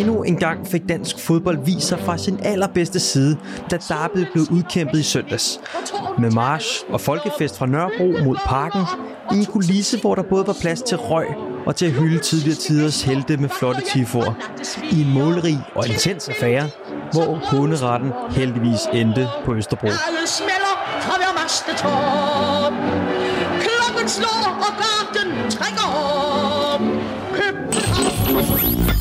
Endnu en gang fik dansk fodbold vist sig fra sin allerbedste side, da derbyet blev udkæmpet i søndags. Med march og folkefest fra Nørrebro mod parken, i en kulisse, hvor der både var plads til røg og til at hylde tidligere tiders helte med flotte tifor. I en målrig og intens affære, hvor hunderetten heldigvis endte på Østerbro. Alle fra hver mastetop. Klokken slår, og garden trækker op. København.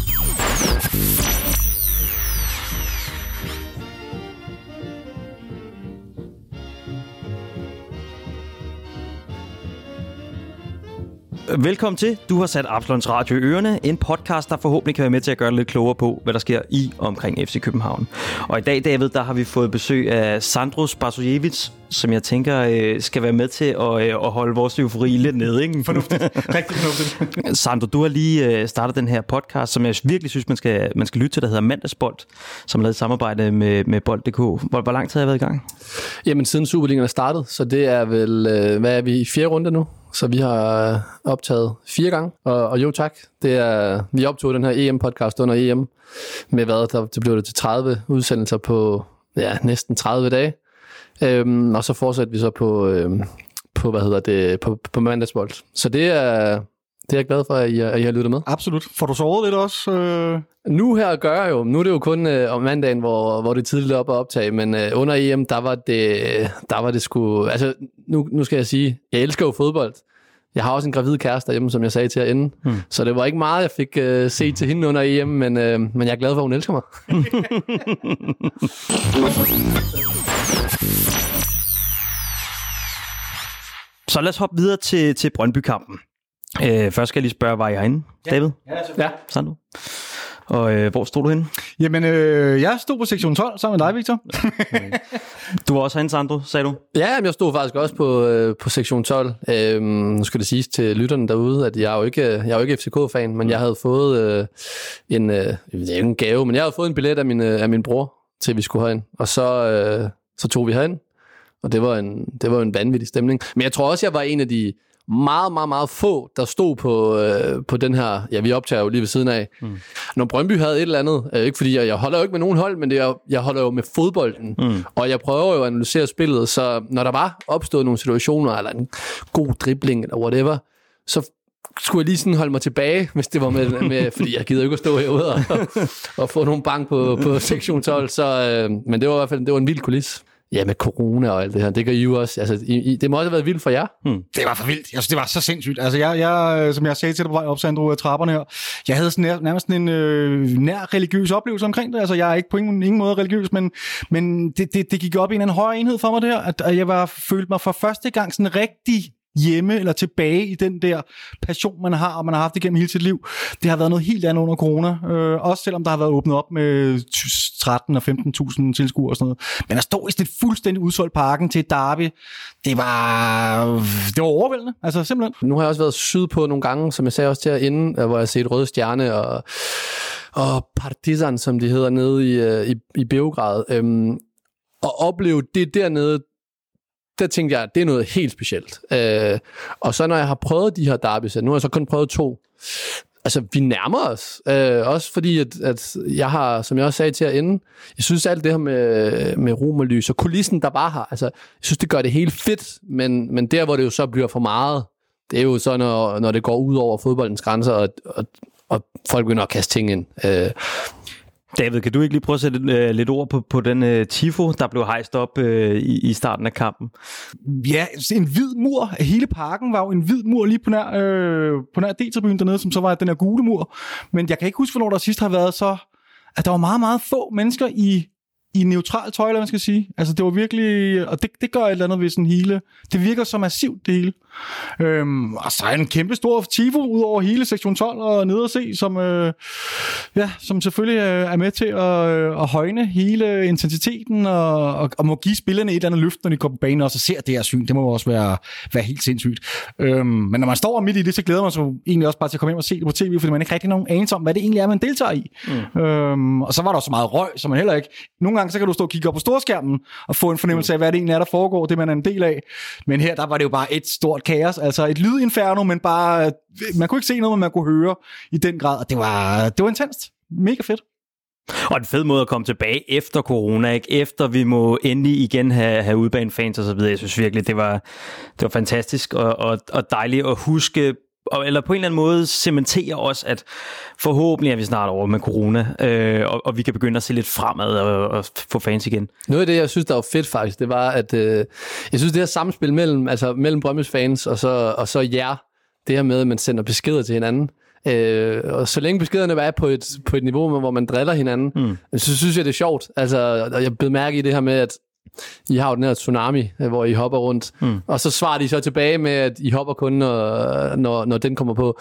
Velkommen til. Du har sat Absalons Radio i ørerne. En podcast, der forhåbentlig kan være med til at gøre dig lidt klogere på, hvad der sker i og omkring FC København. Og i dag, David, der har vi fået besøg af Sandro Spasojevic, som jeg tænker øh, skal være med til at, øh, at holde vores eufori lidt nede. Ikke? Fornuftigt. Rigtig fornuftigt. Sandro, du har lige øh, startet den her podcast, som jeg virkelig synes, man skal, man skal lytte til, der hedder Mandagsbold, som er lavet i samarbejde med, med Bold.dk. Hvor, hvor lang tid har jeg været i gang? Jamen, siden Superligaen er startet, så det er vel, øh, hvad er vi, i fjerde runde nu? Så vi har øh, optaget fire gange, og, og jo tak, det er, vi optog den her EM-podcast under EM, med hvad, der, det blev det til 30 udsendelser på ja, næsten 30 dage, øhm, og så fortsatte vi så på, øhm, på hvad hedder det, på, på mandagsbold. Så det er, det er jeg glad for, at I, at I har lyttet med. Absolut. Får du sovet lidt også? Øh... Nu her gør jeg jo, nu er det jo kun øh, om mandagen, hvor, hvor det er tidligt op at optage, men øh, under EM, der var det, der var det sgu, altså nu, nu skal jeg sige, jeg elsker jo fodbold. Jeg har også en gravid kæreste derhjemme, som jeg sagde til at ende. Hmm. Så det var ikke meget, jeg fik øh, set til hende under EM, men, øh, men jeg er glad for, at hun elsker mig. Så lad os hoppe videre til, til Brøndby-kampen. Øh, først skal jeg lige spørge, var I herinde, ja. David? ja. Sandro? Og øh, hvor stod du henne? Jamen, øh, jeg stod på sektion 12 sammen med dig, Victor. Du var også herinde, Sandro, sagde du? Ja, men jeg stod faktisk også på, øh, på sektion 12. Øhm, nu skal det siges til lytterne derude, at jeg er jo ikke, jeg er jo ikke FCK-fan, men jeg havde fået øh, en, øh, det er ikke en gave, men jeg havde fået en billet af min, øh, af min bror, til vi skulle herind. Og så, øh, så tog vi herind, og det var, en, det var en vanvittig stemning. Men jeg tror også, jeg var en af de meget, meget, meget få, der stod på, øh, på den her, ja, vi optager jo lige ved siden af. Mm. Når Brøndby havde et eller andet, øh, ikke fordi jeg, jeg holder jo ikke med nogen hold, men det er, jeg holder jo med fodbolden, mm. og jeg prøver jo at analysere spillet, så når der var opstået nogle situationer, eller en god dribling, eller whatever, så skulle jeg lige sådan holde mig tilbage, hvis det var med, med fordi jeg gider ikke at stå herude og, og få nogle bank på, på sektion 12, så, øh, men det var i hvert fald det var en vild kulis. Ja, med corona og alt det her. Det gør I jo også. Altså, I, I, det må også have været vildt for jer. Hmm. Det var for vildt. Jeg synes, det var så sindssygt. Altså, jeg, jeg, som jeg sagde til dig på vej op, Sandro, af trapperne her, jeg havde sådan nær, nærmest en øh, nær religiøs oplevelse omkring det. Altså, jeg er ikke på ingen, ingen måde religiøs, men, men det, det, det gik op i en anden højere enhed for mig der, at, at jeg var, følte mig for første gang sådan rigtig hjemme eller tilbage i den der passion, man har, og man har haft igennem hele sit liv. Det har været noget helt andet under corona. Øh, også selvom der har været åbnet op med 13 og 15.000 tilskuere og sådan noget. Men at stå i sådan et fuldstændig udsolgt parken til et derby, det var, det var overvældende. Altså simpelthen. Nu har jeg også været sydpå nogle gange, som jeg sagde også til herinde, inden, øh, hvor jeg har set Røde Stjerne og, og Partizan, som de hedder nede i, øh, i, i Beograd. Øhm, og opleve det dernede, der tænkte jeg, at det er noget helt specielt. Øh, og så når jeg har prøvet de her derbys, nu har jeg så kun prøvet to, altså vi nærmer os. Øh, også fordi, at, at jeg har, som jeg også sagde til at ende, jeg synes alt det her med, med rum og lys og kulissen, der var har, altså jeg synes, det gør det helt fedt, men, men der, hvor det jo så bliver for meget, det er jo så, når, når det går ud over fodboldens grænser, og, og, og folk begynder at kaste ting ind. Øh, David, kan du ikke lige prøve at sætte øh, lidt ord på, på den øh, tifo, der blev hejst op øh, i, i starten af kampen? Ja, en hvid mur. Hele parken var jo en hvid mur lige på nær, øh, på nær D-tribunen dernede, som så var den her gule mur. Men jeg kan ikke huske, hvornår der sidst har været så... At der var meget, meget få mennesker i i neutral tøj, eller man skal sige. Altså, det var virkelig... Og det, det gør et eller andet ved sådan hele... Det virker så massivt, det hele. Øhm, og så er en kæmpe stor tifo ud over hele sektion 12 og ned og se, som, øh, ja, som selvfølgelig øh, er med til at, øh, at højne hele intensiteten og, og, og må give spillerne et eller andet løft, når de kommer på banen og så ser det her syn. Det må også være, være helt sindssygt. Øhm, men når man står midt i det, så glæder man sig egentlig også bare til at komme hjem og se det på tv, fordi man ikke rigtig nogen anelse om, hvad det egentlig er, man deltager i. Mm. Øhm, og så var der så meget røg, som man heller ikke... Nogle gange så kan du stå og kigge op på storskærmen og få en fornemmelse af, hvad det egentlig er, der foregår, det man er en del af. Men her, der var det jo bare et stort kaos, altså et lydinferno, men bare, øh, man kunne ikke se noget, men man kunne høre i den grad, og det var, det var intenst. Mega fedt. Og en fed måde at komme tilbage efter corona, ikke? Efter vi må endelig igen have, have udbanefans og så videre. Jeg synes virkelig, det var, det var fantastisk og, og, og dejligt at huske og, eller på en eller anden måde cementere os, at forhåbentlig er vi snart over med corona, øh, og, og vi kan begynde at se lidt fremad og, og få fans igen. Noget af det, jeg synes, der var fedt faktisk, det var, at øh, jeg synes, det her samspil mellem, altså, mellem Brøndby's fans og så, og så jer, det her med, at man sender beskeder til hinanden, Øh, og så længe beskederne er på et, på et niveau, hvor man driller hinanden, mm. så synes jeg, det er sjovt. Altså, jeg blev mærke i det her med, at i har jo den her tsunami, hvor I hopper rundt, mm. og så svarer de så tilbage med, at I hopper kun, når, når, når den kommer på.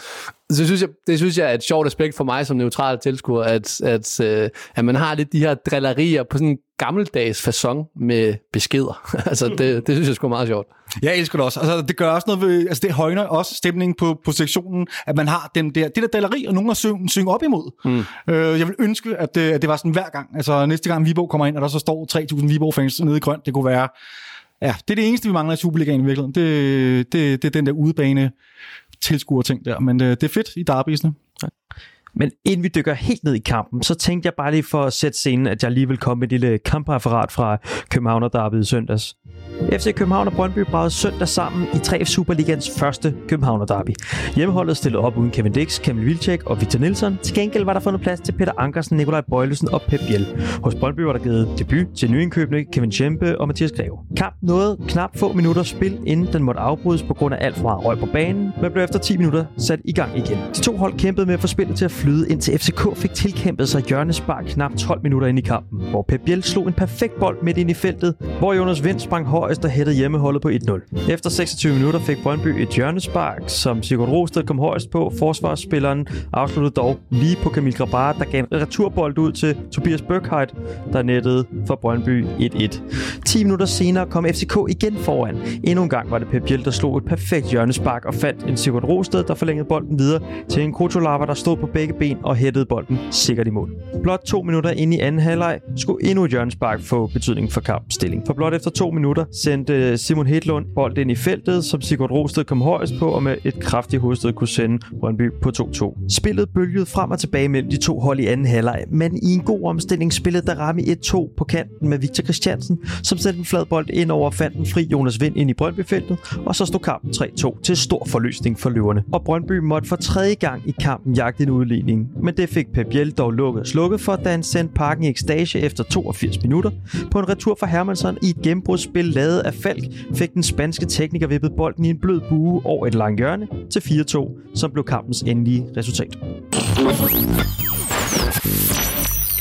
Så synes jeg, det synes jeg er et sjovt aspekt for mig som neutral tilskuer, at, at, øh, at man har lidt de her drillerier på sådan en gammeldags fasong med beskeder. altså, det, det synes jeg sgu meget sjovt. Jeg elsker det også. Altså, det gør også noget ved, altså det højner også stemningen på, på sektionen, at man har den der, det der dalleri, og nogen at synge, synge op imod. Mm. Øh, jeg vil ønske, at det, at det var sådan hver gang. Altså næste gang Viborg kommer ind, og der så står 3.000 Viborg-fans nede i grønt, det kunne være... Ja, det er det eneste, vi mangler i Superligaen i virkeligheden. Det, det, det er den der udebane tilskuer ting der. Men det, øh, det er fedt i derbysene. Ja. Men inden vi dykker helt ned i kampen, så tænkte jeg bare lige for at sætte scenen, at jeg lige vil komme med et lille kampreferat fra Københavner Derby i søndags. FC København og Brøndby bragede søndag sammen i 3 Superligans første Københavner Derby. Hjemmeholdet stillede op uden Kevin Dix, Kamil Vilcek og Victor Nielsen. Til gengæld var der fundet plads til Peter Ankersen, Nikolaj Bøjlesen og Pep Biel. Hos Brøndby var der givet debut til nyindkøbende Kevin Tjempe og Mathias Greve. Kamp nåede knap få minutter spil, inden den måtte afbrydes på grund af alt for meget røg på banen, men blev efter 10 minutter sat i gang igen. De to hold kæmpede med at få spillet til at flyde, indtil FCK fik tilkæmpet sig hjørnespark knap 12 minutter ind i kampen, hvor Pep Biel slog en perfekt bold midt ind i feltet, hvor Jonas Vind sprang højst der hættede hjemmeholdet på 1-0. Efter 26 minutter fik Brøndby et hjørnespark, som Sigurd Rosted kom højst på. Forsvarsspilleren afsluttede dog lige på Kamil Grabar, der gav en returbold ud til Tobias Bøkheit, der nettede for Brøndby 1-1. 10 minutter senere kom FCK igen foran. Endnu en gang var det Pep Biel, der slog et perfekt hjørnespark og fandt en Sigurd Rosted, der forlængede bolden videre til en Kotolava, der stod på begge ben og hættede bolden sikkert i mål. Blot to minutter ind i anden halvleg skulle endnu et hjørnespark få betydning for kampstilling. For blot efter to minutter sendte Simon Hedlund bold ind i feltet, som Sigurd Rosted kom højst på, og med et kraftigt hovedstød kunne sende Brøndby på 2-2. Spillet bølgede frem og tilbage mellem de to hold i anden halvleg, men i en god omstilling spillede Darami 1-2 på kanten med Victor Christiansen, som sendte en flad bold ind over fandt en fri Jonas Vind ind i Brøndby-feltet, og så stod kampen 3-2 til stor forløsning for løverne. Og Brøndby måtte for tredje gang i kampen jagte en udligning, men det fik Pep Biel dog lukket og slukket for, da han sendte parken i ekstage efter 82 minutter. På en retur fra Hermansson i et gennembrudsspil lavet af Falk fik den spanske tekniker vippet bolden i en blød bue over et langt hjørne til 4-2, som blev kampens endelige resultat.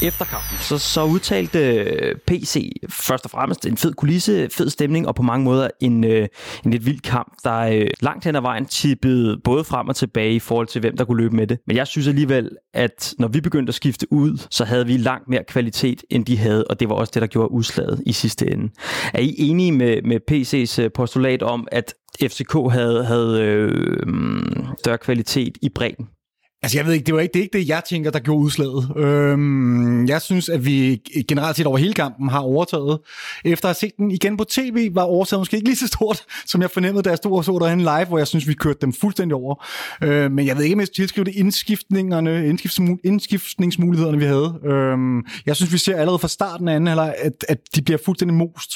Efter kampen, så, så udtalte øh, PC først og fremmest en fed kulisse, fed stemning og på mange måder en, øh, en lidt vild kamp, der øh, langt hen ad vejen tippede både frem og tilbage i forhold til, hvem der kunne løbe med det. Men jeg synes alligevel, at når vi begyndte at skifte ud, så havde vi langt mere kvalitet, end de havde, og det var også det, der gjorde udslaget i sidste ende. Er I enige med, med PC's øh, postulat om, at FCK havde, havde øh, mm, større kvalitet i bredden? Altså, jeg ved ikke, det var ikke det, er ikke det jeg tænker, der gjorde udslaget. Øhm, jeg synes, at vi generelt set over hele kampen har overtaget. Efter at have set den igen på tv, var overtaget måske ikke lige så stort, som jeg fornemmede, da jeg stod og så derhen live, hvor jeg synes, vi kørte dem fuldstændig over. Øhm, men jeg ved ikke, om jeg tilskrive det indskiftningerne, indskiftningsmulighederne, vi havde. Øhm, jeg synes, vi ser allerede fra starten af anden, at, at de bliver fuldstændig most.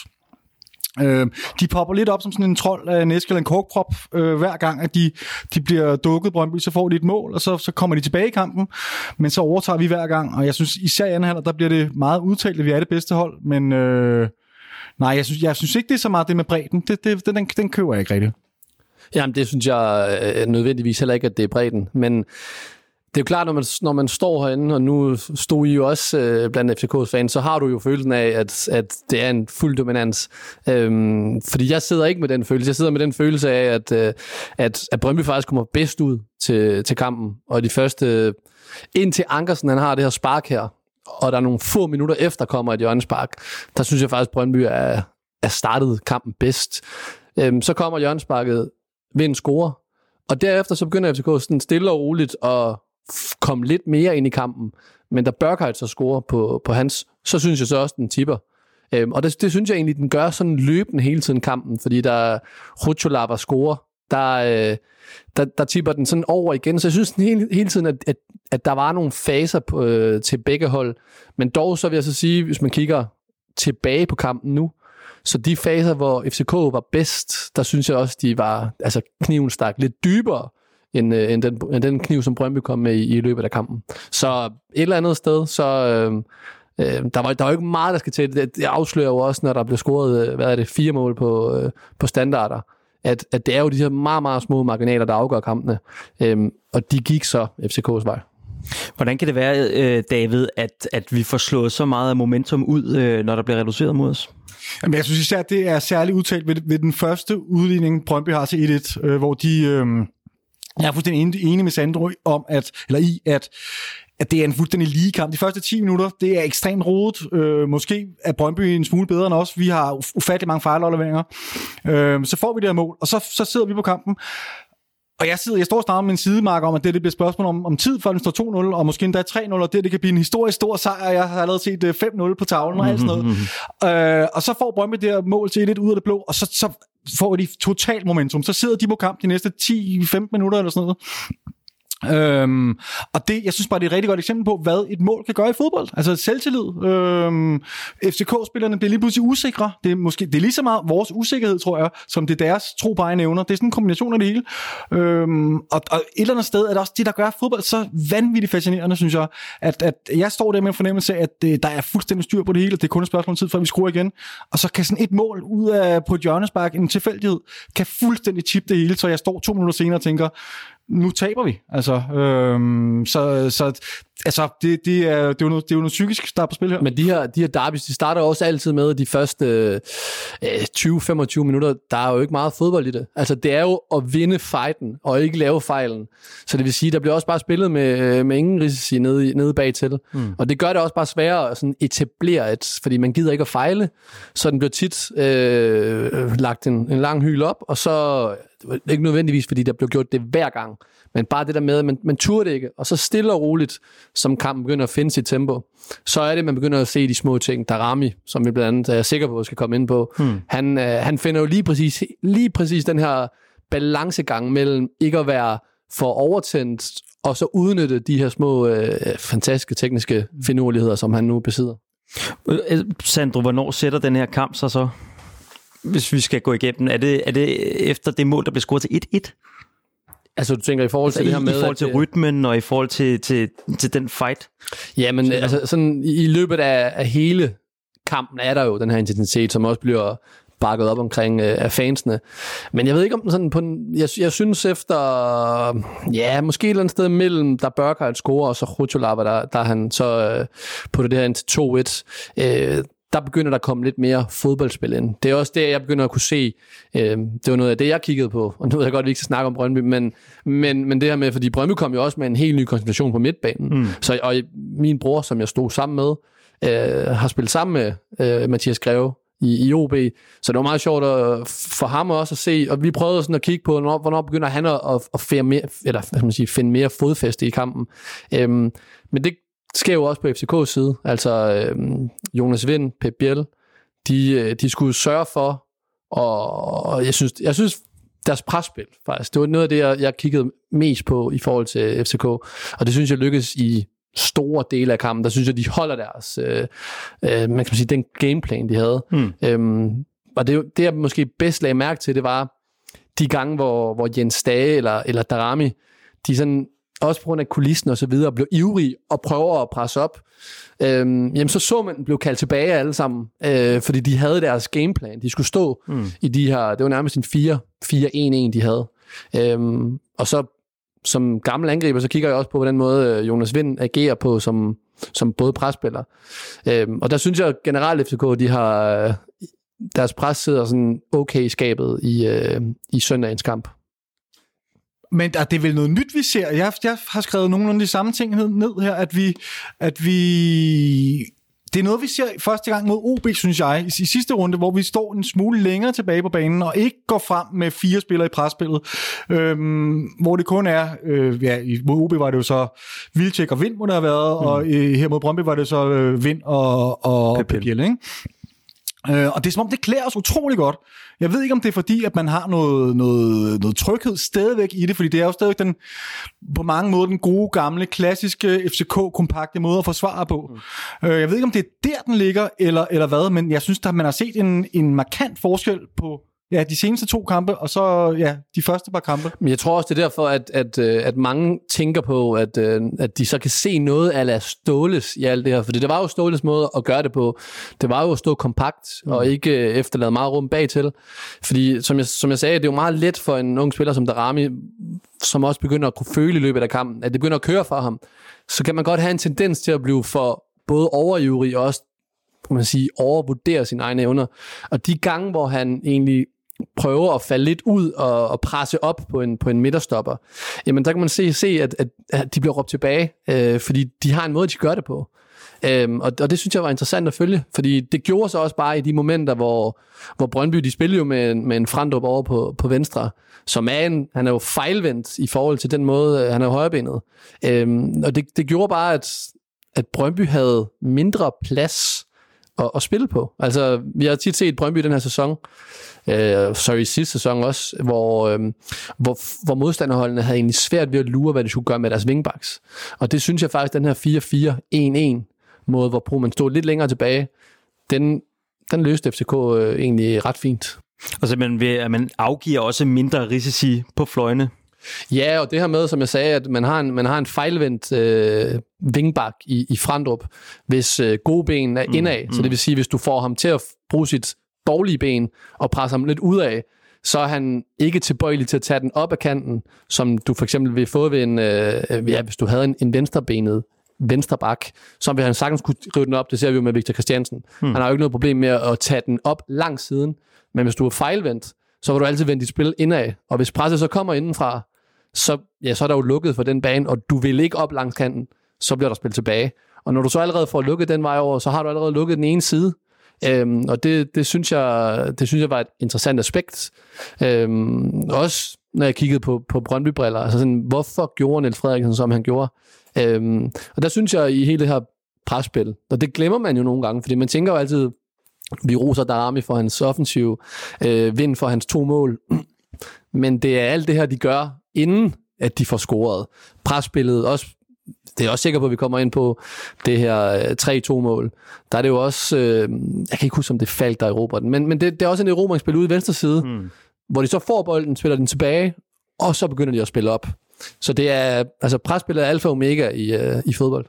Øh, de popper lidt op som sådan en trold af en æske eller en korkprop, øh, hver gang, at de, de bliver dukket Brøndby, så får de et mål, og så, så kommer de tilbage i kampen, men så overtager vi hver gang, og jeg synes især i anden halvdel, der bliver det meget udtalt, at vi er det bedste hold, men øh, nej, jeg synes, jeg synes ikke, det er så meget det med bredden, det, det, den, den køber jeg ikke rigtigt. Jamen, det synes jeg øh, nødvendigvis heller ikke, at det er bredden, men det er jo klart, når man, når man står herinde, og nu stod I jo også øh, blandt FCK's fans, så har du jo følelsen af, at, at det er en fuld dominans. Øhm, fordi jeg sidder ikke med den følelse. Jeg sidder med den følelse af, at, øh, at, at Brøndby faktisk kommer bedst ud til, til kampen. Og de første... Øh, indtil Ankersen, han har det her spark her, og der er nogle få minutter efter kommer et hjørnespark, der synes jeg faktisk, at Brøndby er, er startet kampen bedst. Øhm, så kommer hjørnesparket, vind score, og derefter så begynder FCK sådan stille og roligt at komme lidt mere ind i kampen, men da Børkheit så scorer på, på hans, så synes jeg så også, den tipper. Øhm, og det, det synes jeg egentlig, den gør sådan løbende hele tiden kampen, fordi der Rucholava scorer der, øh, der, der tipper den sådan over igen. Så jeg synes den hele, hele tiden, at, at, at der var nogle faser på, øh, til begge hold. Men dog så vil jeg så sige, hvis man kigger tilbage på kampen nu, så de faser, hvor FCK var bedst, der synes jeg også, de var, altså kniven stak lidt dybere, end, øh, end, den, end den kniv, som Brøndby kom med i, i løbet af kampen. Så et eller andet sted, så øh, øh, der, var, der var ikke meget, der skal til. Det, afslører jo også, når der blev scoret, øh, hvad er det, fire mål på, øh, på standarder, at, at det er jo de her meget, meget små marginaler, der afgør kampene. Øh, og de gik så FCK's vej. Hvordan kan det være, David, at, at vi får slået så meget af momentum ud, når der bliver reduceret mod os? Jamen, jeg synes især, at det er særligt udtalt ved, ved den første udligning, Brøndby har til 1-1, øh, hvor de... Øh, jeg er fuldstændig enig med Sandro om, at, eller i, at at det er en fuldstændig lige kamp. De første 10 minutter, det er ekstremt rodet. Øh, måske er Brøndby en smule bedre end os. Vi har ufattelig mange fejlafleveringer. Øh, så får vi det her mål, og så, så sidder vi på kampen. Og jeg, sidder, jeg står og snakker med min sidemark om, at det, det bliver spørgsmål om, om tid, før den står 2-0, og måske endda 3-0, og det, det kan blive en historisk stor sejr. Jeg har allerede set 5-0 øh, på tavlen og alt sådan noget. Mm-hmm. Øh, og så får Brøndby det her mål til lidt ud af det blå, og så, så får de totalt momentum. Så sidder de på kamp de næste 10-15 minutter eller sådan noget. Øhm, og det, jeg synes bare, det er et rigtig godt eksempel på, hvad et mål kan gøre i fodbold. Altså selvtillid. Øhm, FCK-spillerne bliver lige pludselig usikre. Det er, måske, det er lige så meget vores usikkerhed, tror jeg, som det er deres tro på egne evner. Det er sådan en kombination af det hele. Øhm, og, og et eller andet sted er det også det, der gør fodbold så vanvittigt fascinerende, synes jeg. At, at jeg står der med en fornemmelse af, at det, øh, der er fuldstændig styr på det hele, det er kun et spørgsmål om tid, før vi skruer igen. Og så kan sådan et mål ud af på et hjørnespark, en tilfældighed, kan fuldstændig chippe det hele, så jeg står to minutter senere og tænker, nu taber vi. Altså, øhm, så, så altså, det, det, er, det, er jo noget, det er jo noget psykisk, der er på spil her. Men de her, de her derbys, de starter også altid med de første øh, 20-25 minutter. Der er jo ikke meget fodbold i det. Altså, det er jo at vinde fighten, og ikke lave fejlen. Så det vil sige, der bliver også bare spillet med, øh, med ingen risici nede, nede bag til. Mm. Og det gør det også bare sværere at sådan etablere et, fordi man gider ikke at fejle. Så den bliver tit øh, lagt en, en lang hyl op, og så ikke nødvendigvis, fordi der blev gjort det hver gang, men bare det der med, at man, man turde det ikke, og så stille og roligt, som kampen begynder at finde sit tempo, så er det, man begynder at se de små ting. Darami, som vi blandt andet er jeg sikker på, at skal komme ind på, hmm. han, øh, han finder jo lige præcis, lige præcis den her balancegang mellem ikke at være for overtændt, og så udnytte de her små, øh, fantastiske tekniske finurligheder, som han nu besidder. Øh, Sandro, hvornår sætter den her kamp sig så? Hvis vi skal gå igennem, er det, er det efter det mål, der bliver scoret til 1-1? Altså du tænker i forhold til altså, det her med... I forhold til at, rytmen og i forhold til, til, til den fight? Ja, men altså, sådan, i løbet af, af hele kampen er der jo den her intensitet, som også bliver bakket op omkring øh, af fansene. Men jeg ved ikke om sådan på en, jeg, jeg synes efter, ja, måske et eller andet sted mellem, der Burkhardt score, og så Rutulava, der, der han så øh, på det her ind til 2-1. Øh, der begynder der at komme lidt mere fodboldspil ind. Det er også det, jeg begynder at kunne se. Øh, det var noget af det, jeg kiggede på. Og nu ved jeg godt, at vi ikke skal snakke om Brøndby, men, men, men det her med, fordi Brøndby kom jo også med en helt ny konstellation på midtbanen. Mm. Så, og min bror, som jeg stod sammen med, øh, har spillet sammen med øh, Mathias Greve i, i OB. Så det var meget sjovt at, for ham også at se, og vi prøvede sådan at kigge på, hvornår, hvornår begynder han at, at, at mere, eller, hvad skal man sige, finde mere fodfæste i kampen. Øhm, men det, sker jo også på FCK's side. Altså øh, Jonas Vind, Pep Biel, de, øh, de skulle sørge for, og jeg synes, jeg synes deres presspil faktisk, det var noget af det, jeg, jeg kiggede mest på i forhold til FCK, og det synes jeg lykkedes i store dele af kampen. Der synes jeg, de holder deres, øh, øh, man kan sige, den gameplan, de havde. Mm. Øhm, og det, det, jeg måske bedst lagde mærke til, det var de gange, hvor, hvor Jens Dage eller, eller Darami, de sådan også på grund af kulissen og så videre, blev ivrig og prøver at presse op, øhm, jamen så så man blev kaldt tilbage alle sammen, øh, fordi de havde deres gameplan. De skulle stå mm. i de her, det var nærmest en 4-1-1, de havde. Øhm, og så som gammel angriber, så kigger jeg også på, hvordan måde øh, Jonas Vind agerer på som, som både presspiller. Øhm, og der synes jeg generelt, FCK, de har øh, deres pres sidder sådan okay skabet i, øh, i søndagens kamp. Men det er vel noget nyt, vi ser. Jeg, jeg har skrevet nogenlunde de samme ting ned her, at vi, at vi det er noget, vi ser første gang mod OB, synes jeg, i sidste runde, hvor vi står en smule længere tilbage på banen, og ikke går frem med fire spillere i presspillet, øhm, hvor det kun er, øh, ja, mod OB var det jo så Vilcek og Vind, må det have været, mm. og øh, her mod Brøndby var det så øh, Vind og, og Pep, Pep ikke? Øh, og det er som om, det klæder os utrolig godt. Jeg ved ikke, om det er fordi, at man har noget, noget, noget tryghed stadigvæk i det, fordi det er jo stadigvæk den, på mange måder den gode, gamle, klassiske FCK-kompakte måde at forsvare på. Mm. Øh, jeg ved ikke, om det er der, den ligger, eller, eller hvad, men jeg synes, at man har set en, en markant forskel på ja, de seneste to kampe, og så ja, de første par kampe. Men jeg tror også, det er derfor, at, at, øh, at mange tænker på, at, øh, at de så kan se noget af Ståles i alt det her. For det var jo Ståles måde at gøre det på. Det var jo at stå kompakt mm. og ikke øh, efterlade meget rum bagtil. Fordi som jeg, som jeg sagde, det er jo meget let for en ung spiller som Darami, som også begynder at kunne føle i løbet af kampen, at det begynder at køre for ham. Så kan man godt have en tendens til at blive for både overivrig og også kan man sige, overvurdere sine egne evner. Og de gange, hvor han egentlig prøve at falde lidt ud og, og presse op på en, på en midterstopper, jamen der kan man se, se at, at, at de bliver råbt tilbage, øh, fordi de har en måde, de gør det på. Øhm, og, og det synes jeg var interessant at følge, fordi det gjorde så også bare i de momenter, hvor, hvor Brøndby, de spillede jo med, med en Frandrup over på, på venstre, som er en, han er jo fejlvendt i forhold til den måde, øh, han er højrebenet. Øhm, og det, det gjorde bare, at, at Brøndby havde mindre plads at, at spille på. Altså, vi har tit set Brøndby den her sæson, øh, sorry, sidste sæson også, hvor, øh, hvor, hvor modstanderholdene havde egentlig svært ved at lure, hvad de skulle gøre med deres wingbacks. Og det synes jeg faktisk, den her 4-4-1-1 måde, hvor man stod lidt længere tilbage, den, den løste FCK øh, egentlig ret fint. Altså, Og simpelthen ved, at man afgiver også mindre risici på fløjene. Ja, og det her med, som jeg sagde, at man har en, man har en fejlvendt øh, vingbak i, i Frandrup, hvis øh, gode ben er mm, indad. Mm. Så det vil sige, hvis du får ham til at bruge sit dårlige ben og presser ham lidt ud af, så er han ikke tilbøjelig til at tage den op af kanten, som du for eksempel vil få ved en, øh, ja, hvis du havde en, en venstrebenet venstre bak, så vil han sagtens kunne rive den op. Det ser vi jo med Victor Christiansen. Hmm. Han har jo ikke noget problem med at tage den op langs siden, men hvis du er fejlvendt, så vil du altid vende dit spil indad. Og hvis presset så kommer indenfra, så, ja, så er der jo lukket for den bane, og du vil ikke op langs kanten, så bliver der spillet tilbage. Og når du så allerede får lukket den vej over, så har du allerede lukket den ene side. Øhm, og det, det, synes jeg, det synes jeg var et interessant aspekt. Øhm, også når jeg kiggede på, på Brøndby-briller. Altså sådan, hvorfor gjorde Niels Frederiksen, som han gjorde? Øhm, og der synes jeg i hele det her presspil, og det glemmer man jo nogle gange, fordi man tænker jo altid, vi roser Darami for hans offensiv, øh, vind for hans to mål. Men det er alt det her, de gør, inden at de får scoret. Presspillet, også det er også sikker på, at vi kommer ind på det her 3-2-mål. Øh, der er det jo også, øh, jeg kan ikke huske, om det faldt der i den, men, men det, det er også en erobringsspil ude i venstre side, mm. hvor de så får bolden, spiller den tilbage, og så begynder de at spille op. Så det er, altså presspillet er alfa og omega i, øh, i fodbold.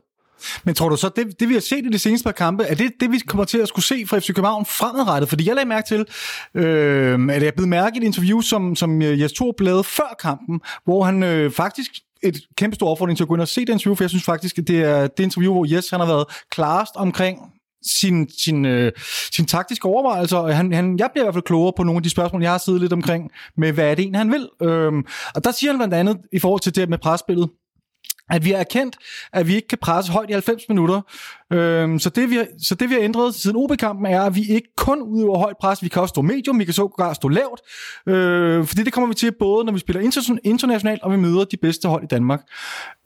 Men tror du så, det, det vi har set i de seneste par kampe, er det det, vi kommer til at skulle se fra FC København fremadrettet? Fordi jeg lagde mærke til, øh, at jeg blev mærke i et interview, som, som øh, Jes Thor lavede før kampen, hvor han øh, faktisk et kæmpe stor opfordring til at gå ind og se det interview, for jeg synes faktisk, at det er det interview, hvor Jes han har været klarest omkring sin, sin, øh, sin taktiske overvejelser. Han, han, jeg bliver i hvert fald klogere på nogle af de spørgsmål, jeg har siddet lidt omkring, med hvad er det egentlig, han vil. Øhm, og der siger han blandt andet, i forhold til det med presspillet, at vi har erkendt, at vi ikke kan presse højt i 90 minutter. Øhm, så, det, vi har, så det vi har ændret siden OB-kampen er, at vi ikke kun udøver højt pres, vi kan også stå medium, vi kan sågar stå lavt. Øh, fordi det kommer vi til både, når vi spiller internationalt, og vi møder de bedste hold i Danmark.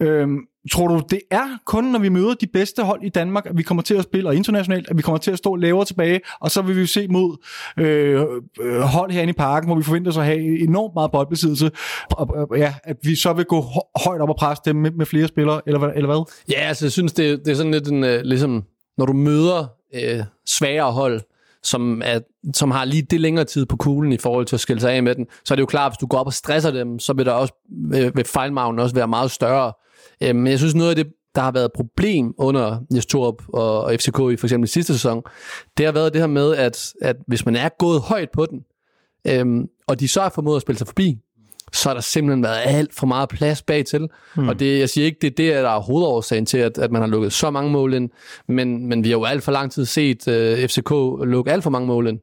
Øhm, Tror du, det er kun, når vi møder de bedste hold i Danmark, at vi kommer til at spille, og internationalt, at vi kommer til at stå lavere tilbage, og så vil vi se mod øh, øh, hold herinde i parken, hvor vi forventer os at have enormt meget boldbesiddelse, og, og ja, at vi så vil gå højt op og presse dem med, med flere spillere, eller, eller hvad? Ja, altså jeg synes, det, det er sådan lidt en, uh, ligesom, når du møder øh, svagere hold, som, er, som har lige det længere tid på kuglen i forhold til at skille sig af med den, så er det jo klart, at hvis du går op og stresser dem, så vil der også øh, vil fejlmagen også være meget større. Øh, men jeg synes, noget af det, der har været problem under Jes Torup og, og FCK i for eksempel sidste sæson, det har været det her med, at, at hvis man er gået højt på den, øh, og de så har formået at spille sig forbi, så har der simpelthen været alt for meget plads bag til. Mm. Og det, jeg siger ikke, det er det, der er hovedårsagen til, at, at man har lukket så mange mål ind, men, men vi har jo alt for lang tid set uh, FCK lukke alt for mange mål ind.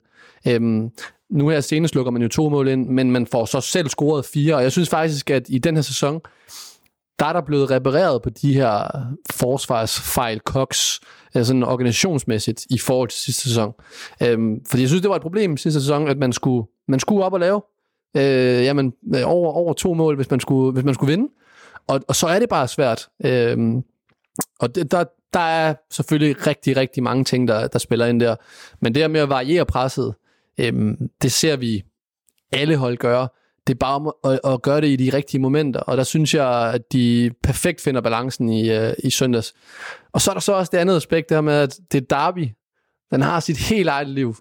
Øhm, nu her senest lukker man jo to mål ind, men man får så selv scoret fire, og jeg synes faktisk, at i den her sæson, der er der blevet repareret på de her forsvarsfejl, koks, altså organisationsmæssigt i forhold til sidste sæson. Øhm, fordi jeg synes, det var et problem sidste sæson, at man skulle, man skulle op og lave øh, jamen, øh, over, over to mål, hvis man skulle, hvis man skulle vinde. Og, og så er det bare svært. Øh, Og det, der, der er selvfølgelig rigtig, rigtig mange ting, der, der spiller ind der. Men det her med at variere presset, øh, det ser vi alle hold gøre. Det er bare om at, at gøre det i de rigtige momenter, og der synes jeg, at de perfekt finder balancen i, øh, i søndags. Og så er der så også det andet aspekt, det her med, at det er Derby. Den har sit helt eget liv.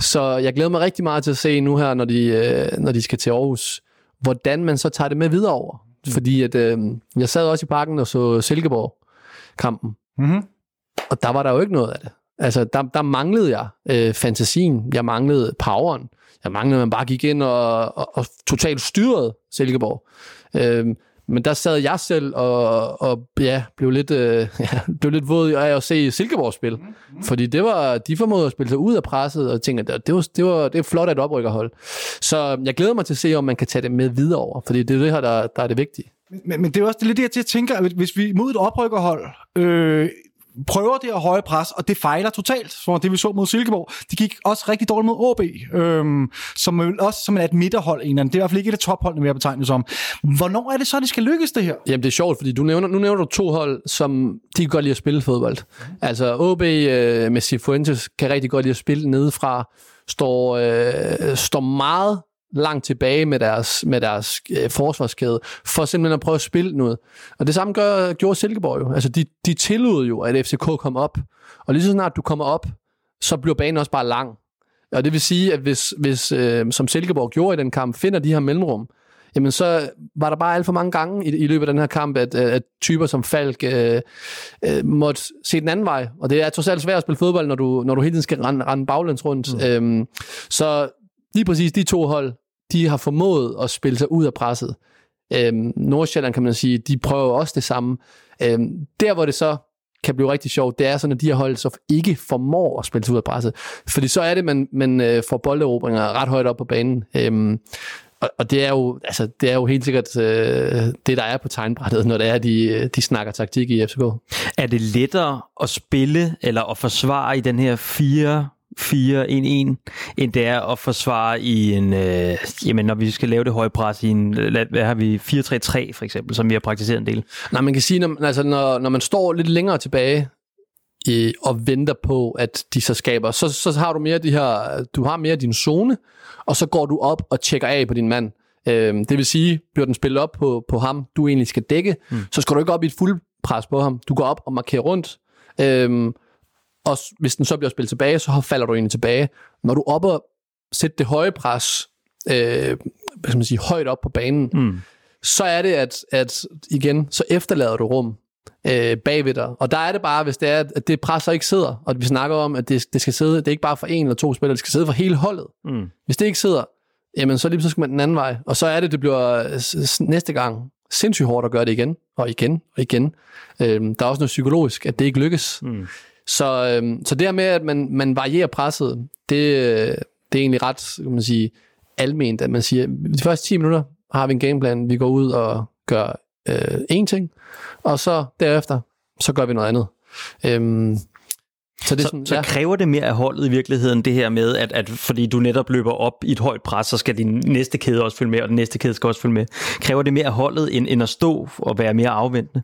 Så jeg glæder mig rigtig meget til at se nu her, når de, uh, når de skal til Aarhus, hvordan man så tager det med videre over. Mm. Fordi at, uh, jeg sad også i parken og så Silkeborg-kampen, Mm-hmm. og der var der jo ikke noget af det. Altså, der, der manglede jeg øh, fantasien, jeg manglede poweren, jeg manglede, at man bare gik ind og, og, og totalt styrede Silkeborg. Øhm, men der sad jeg selv og, og ja, blev lidt, øh, ja, blev lidt våd af at se Silkeborg spille. Mm-hmm. Fordi det var, de formåede at spille sig ud af presset, og tænkte, at det var, det var, det var flot af et oprykkerhold. Så jeg glæder mig til at se, om man kan tage det med videre over, fordi det er det her, der, der er det vigtige. Men, men det er også det er lidt det, jeg tænker, at hvis vi mod et oprykkerhold øh, prøver det her høje pres, og det fejler totalt, som det vi så mod Silkeborg. Det gik også rigtig dårligt mod AB, øhm, som er også som er et midterhold. En eller anden. Det er i hvert fald ikke et af topholdene, vi har betegnet som. Hvornår er det så, det skal lykkes, det her? Jamen, det er sjovt, fordi du nævner, nu nævner du to hold, som de kan godt lide at spille fodbold. Altså, OB øh, med Cifuentes kan rigtig godt lide at spille nedefra, står, øh, står meget langt tilbage med deres, med deres øh, forsvarskæde, for simpelthen at prøve at spille noget. Og det samme gør, gjorde Silkeborg jo. Altså, de, de tillod jo, at FCK kom op. Og lige så snart du kommer op, så bliver banen også bare lang. Og det vil sige, at hvis, hvis øh, som Silkeborg gjorde i den kamp, finder de her mellemrum, jamen så var der bare alt for mange gange i, i løbet af den her kamp, at, at typer som Falk øh, øh, måtte se den anden vej. Og det er trods alt svært at spille fodbold, når du, når du hele tiden skal rende, rende baglæns rundt. Mm. Øhm, så lige præcis de to hold, de har formået at spille sig ud af presset. Øhm, Nordsjælland kan man sige, de prøver også det samme. Øhm, der hvor det så kan blive rigtig sjovt, det er sådan, at de her hold så ikke formår at spille sig ud af presset. Fordi så er det, man, man øh, får bolderobringer ret højt op på banen. Øhm, og, og det er jo, altså, det er jo helt sikkert øh, det, der er på tegnbrættet, når det er, de, øh, de snakker taktik i FCK. Er det lettere at spille eller at forsvare i den her 4 4-1-1, end det er at forsvare i en, øh, jamen når vi skal lave det høje pres i en, hvad har vi, 4-3-3 for eksempel, som vi har praktiseret en del. Nej, man kan sige, når, altså, når, når man står lidt længere tilbage i, og venter på, at de så skaber, så, så har du mere de her, du har mere din zone, og så går du op og tjekker af på din mand. Øhm, det vil sige, bliver den spillet op på, på ham, du egentlig skal dække, mm. så skal du ikke op i et fuld pres på ham. Du går op og markerer rundt, øhm, og hvis den så bliver spillet tilbage, så falder du egentlig tilbage. Når du oppe og sætter det høje pres, øh, hvad skal man sige, højt op på banen, mm. så er det, at, at igen, så efterlader du rum øh, bagved dig. Og der er det bare, hvis det er, at det presser ikke sidder, og vi snakker om, at det, det skal sidde, det er ikke bare for en eller to spillere, det skal sidde for hele holdet. Mm. Hvis det ikke sidder, jamen så lige så skal man den anden vej. Og så er det, det bliver næste gang sindssygt hårdt at gøre det igen, og igen, og igen. Øh, der er også noget psykologisk, at det ikke lykkes. Mm. Så, øhm, så det her med, at man, man varierer presset, det, det er egentlig ret kan man sige, alment, at man siger, de første 10 minutter har vi en gameplan, vi går ud og gør øh, én ting, og så derefter, så gør vi noget andet. Øhm, så, det så, sådan, så ja. kræver det mere af holdet i virkeligheden, det her med, at, at fordi du netop løber op i et højt pres, så skal din næste kæde også følge med, og den næste kæde skal også følge med. Kræver det mere af holdet, end, end at stå og være mere afventende?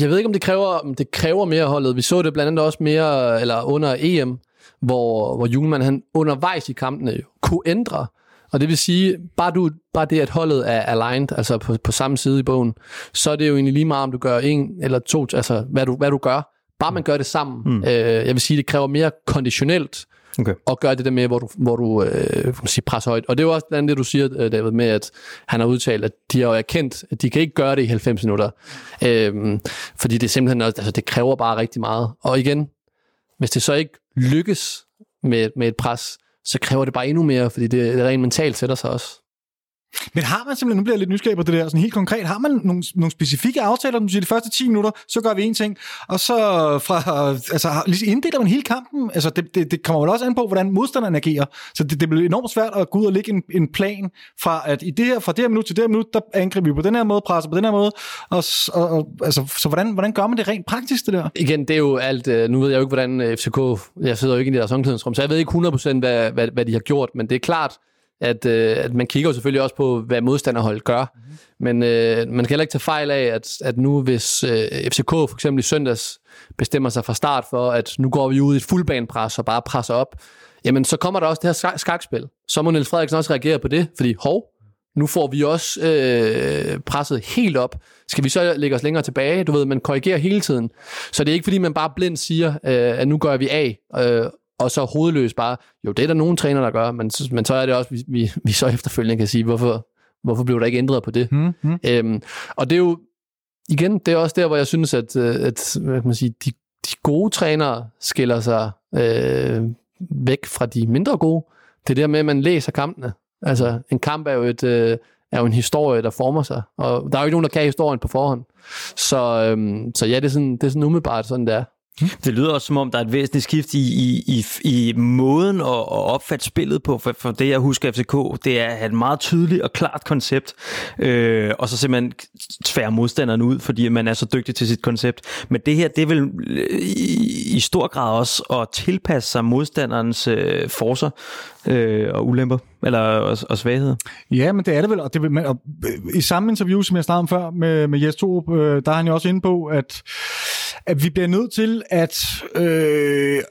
Jeg ved ikke, om det kræver, om det kræver mere holdet. Vi så det blandt andet også mere eller under EM, hvor, hvor Julemand han undervejs i kampene jo kunne ændre. Og det vil sige, bare, du, bare det, at holdet er aligned, altså på, på samme side i bogen, så er det jo egentlig lige meget, om du gør en eller to, altså hvad du, hvad du gør. Bare man gør det sammen. Mm. Øh, jeg vil sige, det kræver mere konditionelt, Okay. Og gøre det der med, hvor du, hvor du øh, sige, presser højt. Og det er jo også blandt andet det, du siger, øh, David, med at han har udtalt, at de har jo erkendt, at de kan ikke gøre det i 90 minutter. Øh, fordi det simpelthen også, altså det kræver bare rigtig meget. Og igen, hvis det så ikke lykkes med, med et pres, så kræver det bare endnu mere, fordi det, det rent mentalt sætter sig også. Men har man simpelthen, nu bliver jeg lidt nysgerrig på det der, sådan helt konkret, har man nogle, nogle specifikke aftaler, du siger, de første 10 minutter, så gør vi en ting, og så fra, altså, lige inddeler man hele kampen, altså det, det, det kommer vel også an på, hvordan modstanderen agerer, så det, det bliver enormt svært at gå ud og lægge en, en plan fra, at i det her, fra det her minut til det her minut, der angriber vi på den her måde, presser på den her måde, og, og, og altså, så hvordan, hvordan gør man det rent praktisk, det der? Igen, det er jo alt, øh, nu ved jeg jo ikke, hvordan øh, FCK, jeg sidder jo ikke i deres omklædningsrum, så jeg ved ikke 100% hvad, hvad, hvad de har gjort, men det er klart, at, øh, at man kigger jo selvfølgelig også på, hvad modstanderholdet gør. Mm-hmm. Men øh, man kan heller ikke tage fejl af, at, at nu hvis øh, FCK for eksempel i søndags bestemmer sig fra start for, at nu går vi ud i et fuldbanepres og bare presser op, jamen så kommer der også det her skak- skakspil. Så må Niels Frederiksen også reagere på det, fordi hov, nu får vi også øh, presset helt op. Skal vi så lægge os længere tilbage? Du ved, man korrigerer hele tiden. Så det er ikke fordi, man bare blindt siger, øh, at nu gør vi af, øh, og så hovedløst bare, jo, det er der nogle træner, der gør, men, men så er det også, vi, vi, vi så efterfølgende kan sige, hvorfor, hvorfor blev der ikke ændret på det? Hmm, hmm. Øhm, og det er jo, igen, det er også der, hvor jeg synes, at, øh, at hvad kan man sige, de, de gode trænere skiller sig øh, væk fra de mindre gode. Det er der med, at man læser kampene. Altså, en kamp er jo, et, øh, er jo en historie, der former sig, og der er jo ikke nogen, der kan historien på forhånd. Så, øhm, så ja, det er, sådan, det er sådan umiddelbart sådan, det er. Det lyder også som om, der er et væsentligt skift i, i, i, i måden at, at opfatte spillet på. For, for det, jeg husker FCK, det er at have et meget tydeligt og klart koncept, øh, og så simpelthen tvære modstanderen ud, fordi man er så dygtig til sit koncept. Men det her, det vel øh, i, i stor grad også at tilpasse sig modstanderens øh, forser øh, og ulemper, eller og, og svagheder. Ja, men det er det vel. Og det, vil man, og, øh, I samme interview, som jeg startede om før med, med Jes Torup, øh, der er han jo også inde på, at, at vi bliver nødt til at... Øh,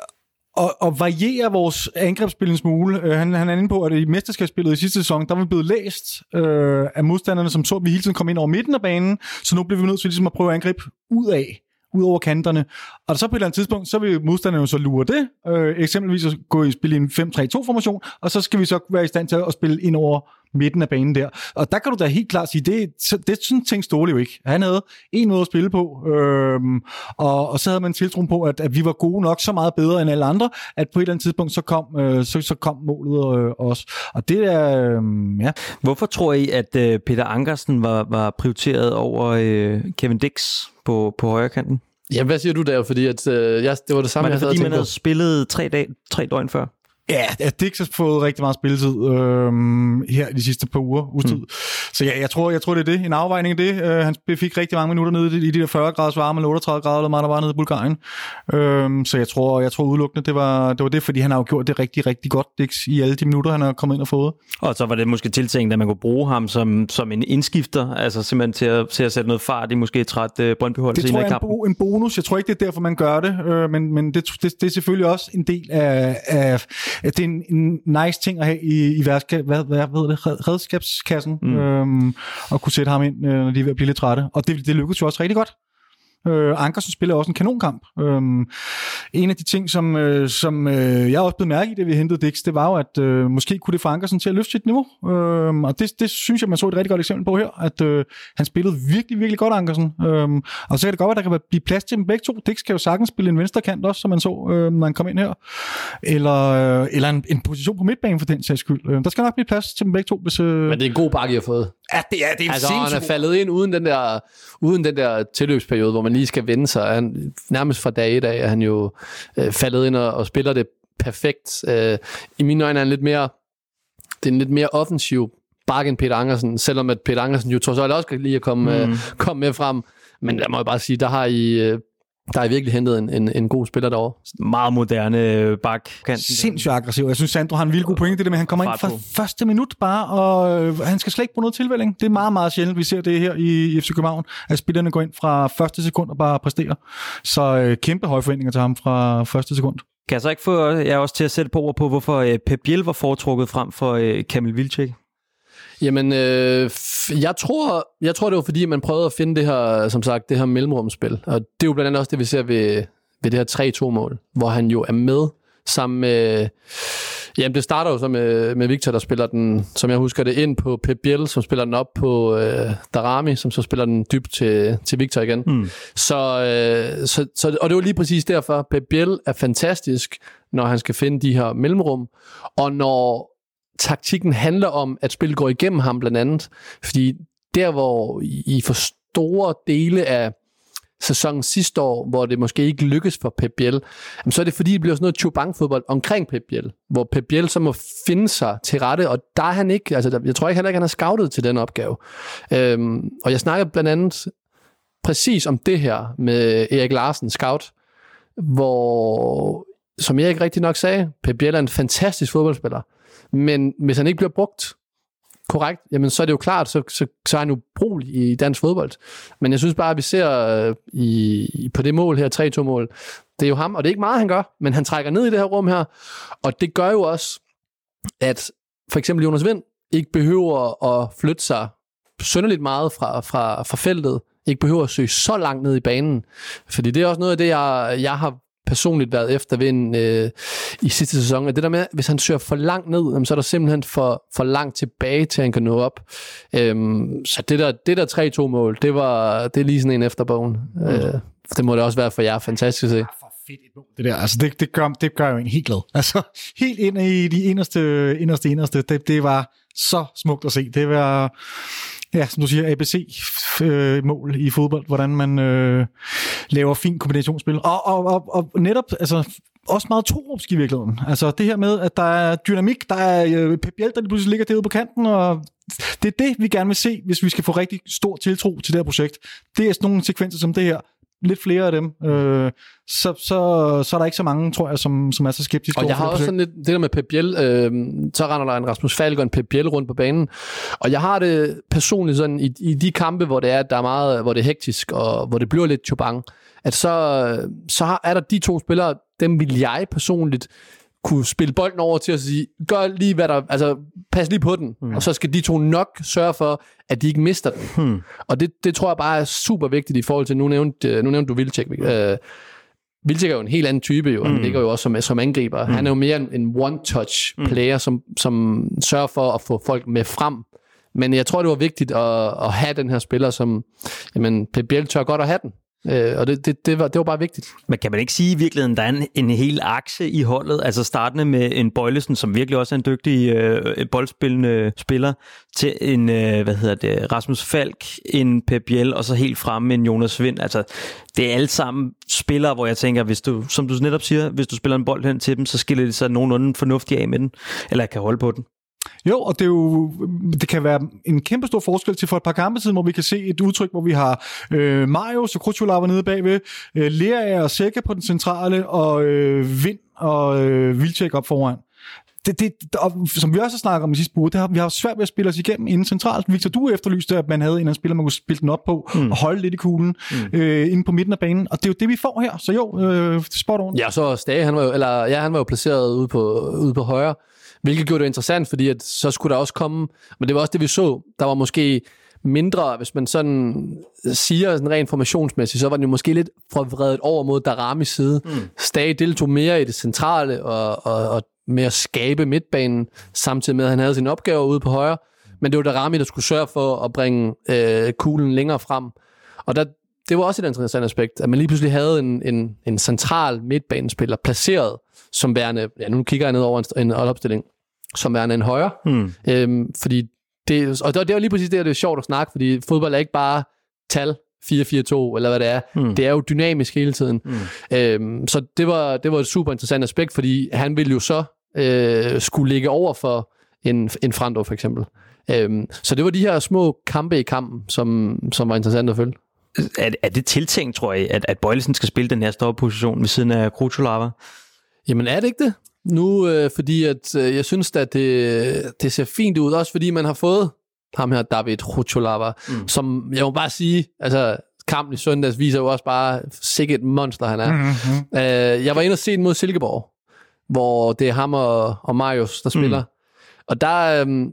og, og variere vores angrebsspil en smule. Øh, han, han er inde på, at i mesterskabsspillet i sidste sæson, der var vi blevet læst øh, af modstanderne, som så, at vi hele tiden kom ind over midten af banen, så nu bliver vi nødt til ligesom at prøve at angribe ud af ud over kanterne. Og så på et eller andet tidspunkt, så vil modstanderne jo så lure det. Øh, eksempelvis at gå i spil i en 5-3-2-formation, og så skal vi så være i stand til at spille ind over midten af banen der. Og der kan du da helt klart sige, det, det er sådan ting Ståle jo ikke. Han havde en måde at spille på, øhm, og, og så havde man tiltro på, at, at vi var gode nok så meget bedre end alle andre, at på et eller andet tidspunkt, så kom, øh, så, så kom målet øh, også. Og det er, øh, ja. Hvorfor tror I, at øh, Peter Ankersen var, var prioriteret over øh, Kevin Dix på, på højre kanten? Ja, hvad siger du der? Fordi at, øh, jeg, det var det samme, Var det jeg fordi, havde man tænkt havde på. spillet tre, dag, tre døgn før? Ja, at Dix har fået rigtig meget spilletid øhm, her de sidste par uger, uges tid. Mm. Så ja, jeg tror, jeg tror, det er det. En afvejning af det. Øh, han fik rigtig mange minutter nede i de der 40 graders varme, eller 38 grader, eller meget der var nede i Bulgarien. Øhm, så jeg tror, jeg tror udelukkende, det var, det var det, fordi han har jo gjort det rigtig, rigtig godt, Dix, i alle de minutter, han har kommet ind og fået. Og så var det måske tiltænkt, at man kunne bruge ham som, som en indskifter, altså simpelthen til at, til at sætte noget fart i måske et træt uh, Brøndby-hold Det tror jeg er en, bo, en bonus. Jeg tror ikke, det er derfor, man gør det, øh, men, men det, det, det er selvfølgelig også en del af, af det er en, en nice ting at have i, i værska, hvad, hvad ved det, red- redskabskassen, mm. øhm, og kunne sætte ham ind, øh, når de er ved at blive lidt trætte. Og det, det lykkedes jo også rigtig godt. Øh, Ankersen spiller også en kanonkamp. Øh, en af de ting, som, øh, som øh, jeg også blev mærke i, da vi hentede Dix, det var jo, at øh, måske kunne det få Ankersen til at løfte sit niveau. Øh, og det, det synes jeg, man så et rigtig godt eksempel på her, at øh, han spillede virkelig, virkelig godt, Ankersen. Øh, og så kan det godt være, at der kan blive plads til dem begge to. Dix kan jo sagtens spille en venstre kant også, som man så, øh, når han kom ind her. Eller, øh, eller en, en position på midtbanen for den sags skyld. Øh, der skal nok blive plads til dem begge to, hvis... Øh... Men det er en god bakke, I har fået. Ja, det er, det er Altså, han er faldet ind uden den der, uden den der tilløbsperiode, hvor man lige skal vende sig. Han, nærmest fra dag et af er han jo øh, faldet ind og, og spiller det perfekt. Øh, I mine øjne er han lidt mere, det er en lidt mere offensiv bakke end Peter Angersen, selvom at Peter Angersen jo trods alt også kan lige at komme, mm. øh, komme med frem. Men der må jeg bare sige, der har I, øh, der har I virkelig hentet en, en, en god spiller derovre. Meget moderne øh, bak. sindssygt aggressiv. Jeg synes, Sandro har en vildt god pointe, det der med, at han kommer ind fra første minut bare, og øh, han skal slet ikke bruge noget tilvælling. Det er meget, meget sjældent, vi ser det her i, i FC København, at spillerne går ind fra første sekund og bare præsterer. Så øh, kæmpe høje forventninger til ham fra første sekund. Kan jeg så ikke få jeg også til at sætte på ord på, hvorfor øh, Pep Biel var foretrukket frem for øh, Kamil Vilcek? Jamen, øh, jeg, tror, jeg tror, det var fordi, man prøvede at finde det her, som sagt, det her mellemrumspil. Og det er jo blandt andet også det, vi ser ved, ved det her 3-2-mål, hvor han jo er med sammen med... Jamen, det starter jo så med, med Victor, der spiller den, som jeg husker det, ind på Pep Biel, som spiller den op på øh, Darami, som så spiller den dybt til, til Victor igen. Mm. Så, øh, så, så, og det var lige præcis derfor, Pep Biel er fantastisk, når han skal finde de her mellemrum, og når taktikken handler om, at spillet går igennem ham blandt andet. Fordi der, hvor I for store dele af sæsonen sidste år, hvor det måske ikke lykkes for Pep Biel, jamen, så er det fordi, det bliver sådan noget Chubank-fodbold omkring Pep Biel, hvor Pep Biel så må finde sig til rette, og der er han ikke, altså jeg tror ikke heller ikke, han er scoutet til den opgave. Øhm, og jeg snakker blandt andet præcis om det her med Erik Larsen, scout, hvor, som jeg ikke rigtig nok sagde, Pep Biel er en fantastisk fodboldspiller, men hvis han ikke bliver brugt korrekt, jamen så er det jo klart, så, så, så er han jo brug i dansk fodbold. Men jeg synes bare, at vi ser øh, i, på det mål her, 3-2-mål, det er jo ham, og det er ikke meget, han gør, men han trækker ned i det her rum her, og det gør jo også, at for eksempel Jonas Vind ikke behøver at flytte sig sønderligt meget fra, fra, fra feltet, ikke behøver at søge så langt ned i banen. Fordi det er også noget af det, jeg, jeg har personligt været efter vind øh, i sidste sæson. At det der med, hvis han søger for langt ned, så er der simpelthen for, for langt tilbage, til han kan nå op. Øhm, så det der, det der 3-2 mål, det, var, det er lige sådan en efter bogen. Mm. Øh, det må det også være for jer fantastisk at se. fedt et mål, det der. Altså, det, det, gør, det gør jo en helt glad. Altså, helt ind i de inderste, inderste, inderste. Det, det var så smukt at se. Det var, ja, som du siger, ABC-mål øh, i fodbold, hvordan man øh, laver fin kombinationsspil. Og, og, og, og netop, altså, også meget toropsk i virkeligheden. Altså det her med, at der er dynamik, der er øh, Pep Biel, der lige pludselig ligger derude på kanten, og det er det, vi gerne vil se, hvis vi skal få rigtig stor tiltro til det her projekt. Det er sådan nogle sekvenser som det her, lidt flere af dem, øh, så, så, så er der ikke så mange, tror jeg, som, som er så skeptiske Og jeg har også sådan lidt, det der med Pep Biel, øh, så render der en Rasmus Falk og en Pep Biel rundt på banen, og jeg har det personligt sådan, i, i de kampe, hvor det er, der er meget, hvor det er hektisk, og hvor det bliver lidt chubang, at så, så er der de to spillere, dem vil jeg personligt kunne spille bolden over til at sige, gør lige hvad der, altså pas lige på den, mm. og så skal de to nok sørge for, at de ikke mister den. Mm. Og det, det tror jeg bare er super vigtigt i forhold til, nu nævnte, nu nævnte du Vilcek, øh, Vilcek er jo en helt anden type, jo. Han mm. ligger jo også som, som angriber. Mm. Han er jo mere en, en one-touch mm. player, mm. som, som sørger for at få folk med frem. Men jeg tror, det var vigtigt at, at have den her spiller, som, jamen, Pep Biel tør godt at have den. Øh, og det, det, det, var, det var bare vigtigt. Men kan man ikke sige i virkeligheden, der er en, en hel akse i holdet, altså startende med en Bøjlesen, som virkelig også er en dygtig øh, boldspillende spiller, til en, øh, hvad hedder det, Rasmus Falk, en Pep Biel, og så helt fremme en Jonas Vind. Altså, det er alle sammen spillere, hvor jeg tænker, hvis du, som du netop siger, hvis du spiller en bold hen til dem, så skiller de sig nogenlunde fornuftigt af med den, eller kan holde på den. Jo, og det, er jo, det kan være en kæmpe stor forskel til for et par kampe siden, hvor vi kan se et udtryk, hvor vi har øh, Mario, så Krutulava nede bagved, øh, Lea og Sække på den centrale, og øh, Vind og øh, Vilcek op foran. Det, det, og, som vi også har snakket om i sidste uge, det har, vi har svært ved at spille os igennem inden centralt. Victor, du efterlyste, at man havde en anden spiller, man kunne spille den op på, mm. og holde lidt i kuglen mm. øh, inde på midten af banen. Og det er jo det, vi får her. Så jo, øh, spot on. Ja, så Stage, han var jo, eller, ja, han var jo placeret ude på, ude på højre. Hvilket gjorde det interessant, fordi at så skulle der også komme, men det var også det, vi så. Der var måske mindre, hvis man sådan siger sådan rent informationsmæssigt, så var den jo måske lidt forvredet over mod Daramis side. Mm. Stage deltog mere i det centrale og, og, og med at skabe midtbanen, samtidig med, at han havde sin opgave ude på højre. Men det var Darami, der skulle sørge for at bringe øh, kuglen længere frem. Og der, det var også et interessant aspekt, at man lige pludselig havde en, en, en central midtbanespiller placeret som værende, ja nu kigger jeg ned over en, en opstilling, som værende en højre. Hmm. Øhm, fordi det, og det, det var lige præcis det, der det er sjovt at snakke, fordi fodbold er ikke bare tal, 4-4-2, eller hvad det er. Mm. Det er jo dynamisk hele tiden. Mm. Øhm, så det var, det var et super interessant aspekt, fordi han ville jo så øh, skulle ligge over for en, en Frando for eksempel. Øhm, så det var de her små kampe i kampen, som, som var interessant at følge. Er, er det tiltænkt, tror jeg, at, at Bøjlesen skal spille den her store position ved siden af Krutulava? Jamen er det ikke det? Nu, øh, fordi at, øh, jeg synes at det, det ser fint ud, også fordi man har fået ham her, David Rucholava, mm. som jeg må bare sige, altså kampen i søndags viser jo også bare, sikkert et monster han er. Mm-hmm. Øh, jeg var inde og se den mod Silkeborg, hvor det er ham og, og Marius, der spiller. Mm. Og der, øh,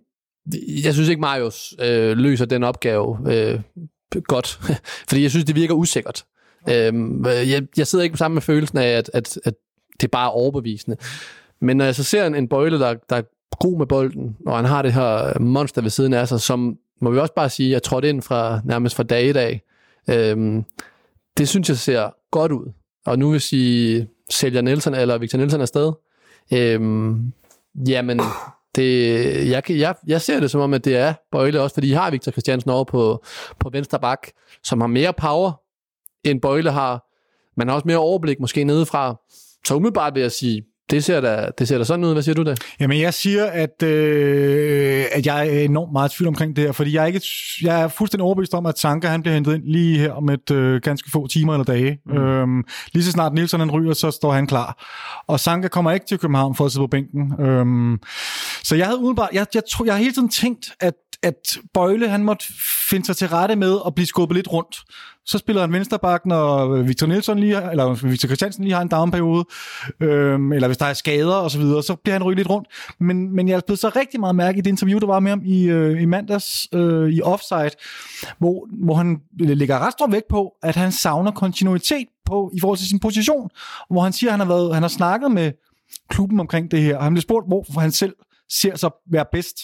jeg synes ikke, Marius øh, løser den opgave øh, godt, fordi jeg synes, det virker usikkert. Øh, jeg, jeg sidder ikke sammen med følelsen af, at, at, at det er bare overbevisende. Men når jeg så ser en, en bøjle, der, der er god med bolden, og han har det her monster ved siden af sig, som må vi også bare sige, jeg trådte ind fra nærmest fra dag i dag. Øhm, det synes jeg ser godt ud. Og nu vil sige, sælger Nielsen eller Victor Nielsen afsted. Øhm, jamen, det, jeg, jeg, jeg ser det som om, at det er Bøjle også, fordi I har Victor Christiansen over på, på venstre bak, som har mere power, end Bøjle har. Man har også mere overblik måske nedefra. Så umiddelbart vil jeg sige, det ser da, det ser da sådan ud. Hvad siger du der? Jamen, jeg siger, at, øh, at jeg er enormt meget i tvivl omkring det her, fordi jeg er, ikke, jeg er fuldstændig overbevist om, at Sanka han bliver hentet ind lige her om et øh, ganske få timer eller dage. Mm. Øhm, lige så snart Nielsen han ryger, så står han klar. Og Sanka kommer ikke til København for at sidde på bænken. Øhm, så jeg havde udenbart, jeg, jeg, tror, jeg har hele tiden tænkt, at at Bøjle han måtte finde sig til rette med at blive skubbet lidt rundt. Så spiller han vensterbak, når Victor Nielsen lige, eller Victor Christiansen lige har en downperiode, øhm, eller hvis der er skader og så videre, så bliver han rykket lidt rundt. Men, men jeg blev så rigtig meget mærke i det interview, der var med ham i, øh, i mandags øh, i Offside, hvor, hvor han lægger ret stor vægt på, at han savner kontinuitet på, i forhold til sin position, hvor han siger, at han har, været, han har snakket med klubben omkring det her, og han blev spurgt, hvorfor han selv ser sig være bedst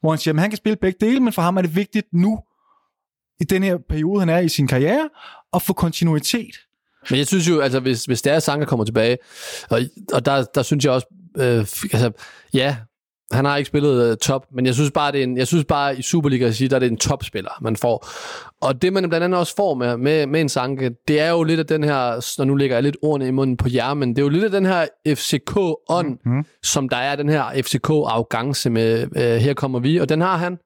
hvor han siger, at han kan spille begge dele, men for ham er det vigtigt nu, i den her periode, han er i sin karriere, at få kontinuitet. Men jeg synes jo, altså hvis, hvis der sanger kommer tilbage, og, og der, der synes jeg også, øh, altså, ja, han har ikke spillet uh, top, men jeg synes bare, det er en, jeg synes bare i Superliga at sige, der er det en topspiller, man får. Og det, man blandt andet også får med, med, med en Sanke, det er jo lidt af den her, når nu lægger jeg lidt ordene i munden på jer, men det er jo lidt af den her FCK-ånd, mm-hmm. som der er den her FCK-arrogance med, uh, her kommer vi, og den har han.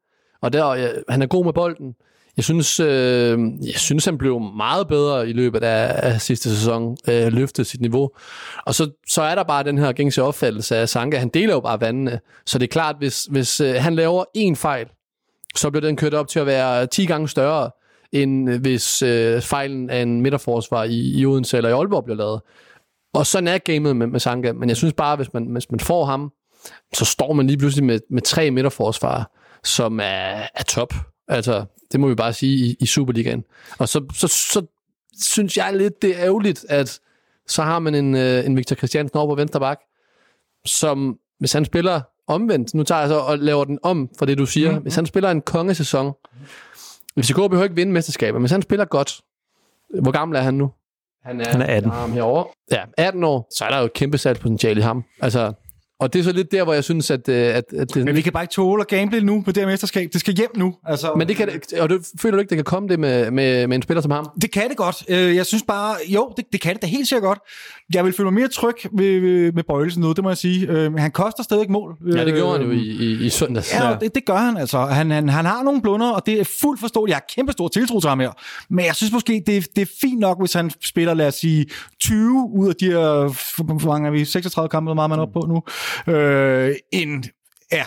Og der, uh, han er god med bolden. Jeg synes, øh, jeg synes, han blev meget bedre i løbet af, af sidste sæson, øh, løftede sit niveau. Og så, så er der bare den her gængse opfattelse af Sanka. Han deler jo bare vandene. Så det er klart, hvis, hvis øh, han laver en fejl, så bliver den kørt op til at være 10 gange større, end øh, hvis øh, fejlen af en midterforsvar i, i Odense eller i Aalborg bliver lavet. Og sådan er gamet med, med Sanka. Men jeg synes bare, hvis man, hvis man får ham, så står man lige pludselig med, med tre midterforsvar, som er, er top. Altså, det må vi bare sige i, i Superligaen. Og så, så, så synes jeg lidt, det er ærgerligt, at så har man en, øh, en Victor Christiansen over på venstre bak, som hvis han spiller omvendt, nu tager jeg så og laver den om for det, du siger. Mm-hmm. Hvis han spiller en kongesæson, hvis går behøver ikke vinde mesterskaber, men hvis han spiller godt, hvor gammel er han nu? Han er, han er 18. Herovre. Ja, 18 år, så er der jo et kæmpe salgspotentiale i ham. Altså, og det er så lidt der, hvor jeg synes, at... Øh, at, at det, Men vi kan bare ikke tåle at gamble nu på det her mesterskab. Det skal hjem nu. Altså, men det kan, og du, føler du ikke, det kan komme det med, med, med en spiller som ham? Det kan det godt. Øh, jeg synes bare, jo, det, det kan det da helt sikkert godt. Jeg vil føle mig mere tryg ved, med Bøjelsen nu, det må jeg sige. Øh, han koster stadig mål. Ja, det gjorde han jo i, i, i søndags. Ja, det, det gør han altså. Han, han, han har nogle blunder, og det er fuldt forståeligt. Jeg har kæmpe stor tiltro til ham her. Men jeg synes måske, det, det er fint nok, hvis han spiller, lad os sige, 20 ud af de her, hvor mange er vi, 36 kampe, hvor meget man er oppe på nu. Øh, øh, en ja,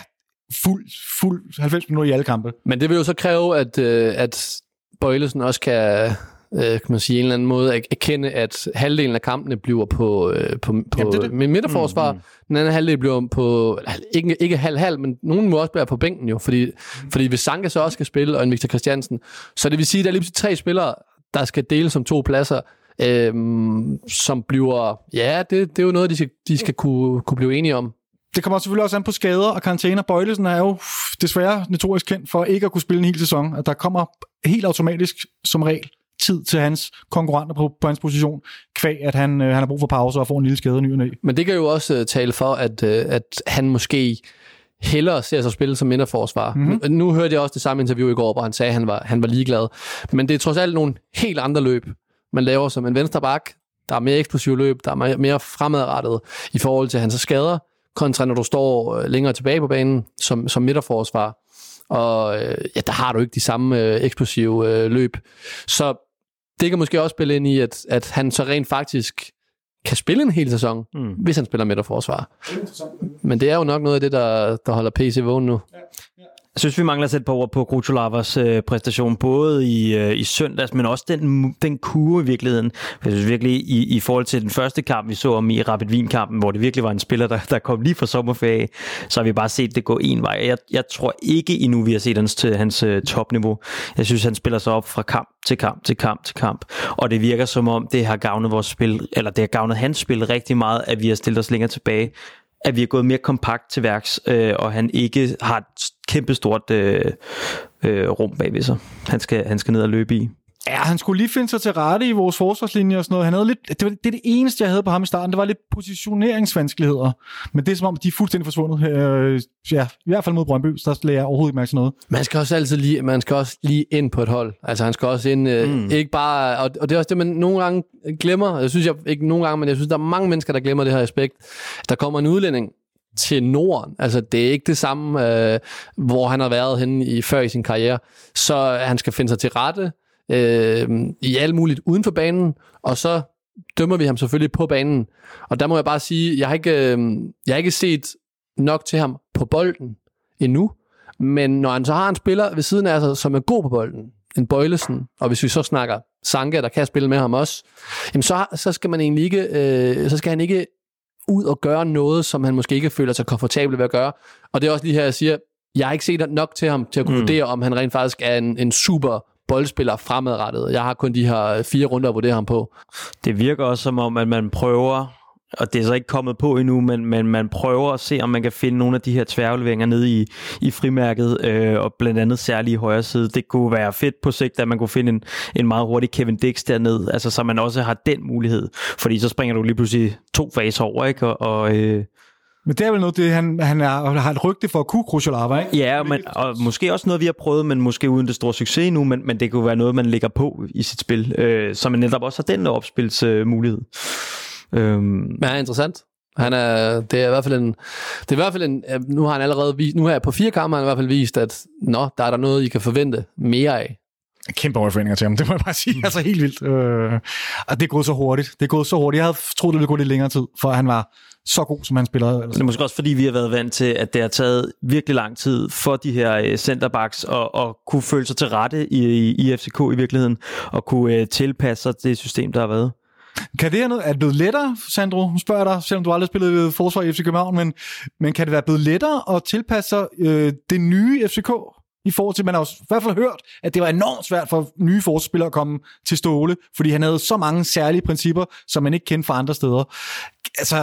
fuld, fuld 90 minutter i alle kampe. Men det vil jo så kræve, at, øh, at Bøjlesen også kan, øh, kan man sige, en eller anden måde erkende, at halvdelen af kampene bliver på, øh, på, på Jamen, det, det. midterforsvar. Mm, mm. Den anden halvdel bliver på, ikke, ikke halv-halv, men nogen må også være på bænken jo, fordi, mm. fordi hvis Sanka så også skal spille, og en Victor Christiansen, så det vil sige, at der er lige tre spillere, der skal dele som to pladser, øhm, som bliver, ja, det, det er jo noget, de skal, de skal kunne, kunne blive enige om det kommer selvfølgelig også an på skader og karantæner. Bøjlesen er jo desværre notorisk kendt for ikke at kunne spille en hel sæson. At der kommer helt automatisk som regel tid til hans konkurrenter på, på hans position, kvæg at han, øh, han har brug for pause og får en lille skade ny og Men det kan jo også uh, tale for, at, uh, at han måske hellere ser sig spille som midterforsvar. Mm-hmm. Nu, nu hørte jeg også det samme interview i går, hvor han sagde, at han var, han var ligeglad. Men det er trods alt nogle helt andre løb, man laver som en venstre bak. Der er mere eksplosiv løb, der er mere, fremadrettet i forhold til hans skader kontra når du står øh, længere tilbage på banen som, som midterforsvar. Og øh, ja, der har du ikke de samme øh, eksplosive øh, løb. Så det kan måske også spille ind i, at, at han så rent faktisk kan spille en hel sæson, mm. hvis han spiller midterforsvar. Men det er jo nok noget af det, der, der holder PC vågen nu. Ja. Jeg synes, vi mangler at sætte på ord på Grucholavas øh, præstation, både i, øh, i søndags, men også den, den kurve i virkeligheden. Jeg synes virkelig, i, i forhold til den første kamp, vi så om i Rapid Wien-kampen, hvor det virkelig var en spiller, der, der kom lige fra sommerferie, så har vi bare set det gå en vej. Jeg, jeg tror ikke endnu, vi har set hans, til hans øh, topniveau. Jeg synes, han spiller sig op fra kamp til kamp til kamp til kamp, og det virker som om, det har gavnet vores spil, eller det har gavnet hans spil rigtig meget, at vi har stillet os længere tilbage at vi er gået mere kompakt til værks, øh, og han ikke har et kæmpestort øh, øh, rum bagved sig. Han skal, han skal ned og løbe i. Ja, han skulle lige finde sig til rette i vores forsvarslinje og sådan noget. Han havde lidt, det, var, det er det eneste, jeg havde på ham i starten. Det var lidt positioneringsvanskeligheder. Men det er som om, de er fuldstændig forsvundet. Øh, ja, i hvert fald mod Brøndby, så der jeg overhovedet ikke mærke til noget. Man skal også altid lige, man skal også lige ind på et hold. Altså han skal også ind, øh, mm. ikke bare, og, og det er også det, man nogle gange glemmer. Jeg synes jeg, ikke nogle gange, men jeg synes, der er mange mennesker, der glemmer det her aspekt. Der kommer en udlænding til Norden. Altså, det er ikke det samme, øh, hvor han har været henne i, før i sin karriere. Så han skal finde sig til rette øh, i alt muligt uden for banen, og så dømmer vi ham selvfølgelig på banen. Og der må jeg bare sige, jeg har ikke, øh, jeg har ikke set nok til ham på bolden endnu, men når han så har en spiller ved siden af sig, som er god på bolden, en Bøjlesen, og hvis vi så snakker Sanka, der kan spille med ham også, jamen så, så skal man egentlig ikke, øh, så skal han ikke ud og gøre noget, som han måske ikke føler sig komfortabel ved at gøre. Og det er også lige her, jeg siger, jeg har ikke set nok til ham til at kunne mm. vurdere, om han rent faktisk er en, en super boldspiller fremadrettet. Jeg har kun de her fire runder at vurdere ham på. Det virker også som om, at man prøver og det er så ikke kommet på endnu, men, men man prøver at se, om man kan finde nogle af de her tværleveringer nede i, i frimærket, øh, og blandt andet særligt i højre side. Det kunne være fedt på sigt, at man kunne finde en, en meget hurtig Kevin Dix derned, altså så man også har den mulighed, fordi så springer du lige pludselig to faser over, ikke? Og, og øh, men det er vel noget, det, han, han er, har et rygte for at kunne Krusjolava, ikke? Ja, men, og måske også noget, vi har prøvet, men måske uden det store succes nu, men, men det kunne være noget, man lægger på i sit spil, øh, så man netop også har den opspilsmulighed. Øh, men han er interessant. Han er, det er i hvert fald en, det er i hvert fald en, nu har han allerede vist, nu har jeg på fire kammer, han i hvert fald vist, at nå, der er der noget, I kan forvente mere af. Kæmpe overforventninger til ham, det må jeg bare sige. Altså helt vildt. Øh, og det er gået så hurtigt. Det er gået så hurtigt. Jeg havde troet, det ville gå lidt længere tid, for han var så god, som han spillede. Det er måske også, fordi vi har været vant til, at det har taget virkelig lang tid for de her øh, centerbacks at, at kunne føle sig til rette i, i FCK i virkeligheden, og kunne uh, tilpasse sig det system, der har været. Kan det her noget, er det blevet lettere, Sandro? Nu spørger jeg dig, selvom du aldrig har spillet forsvar i FC København, men, men kan det være blevet lettere at tilpasse sig øh, det nye FCK? I forhold til, man har jo i hvert fald hørt, at det var enormt svært for nye forsvarsspillere at komme til Ståle, fordi han havde så mange særlige principper, som man ikke kendte fra andre steder. Altså,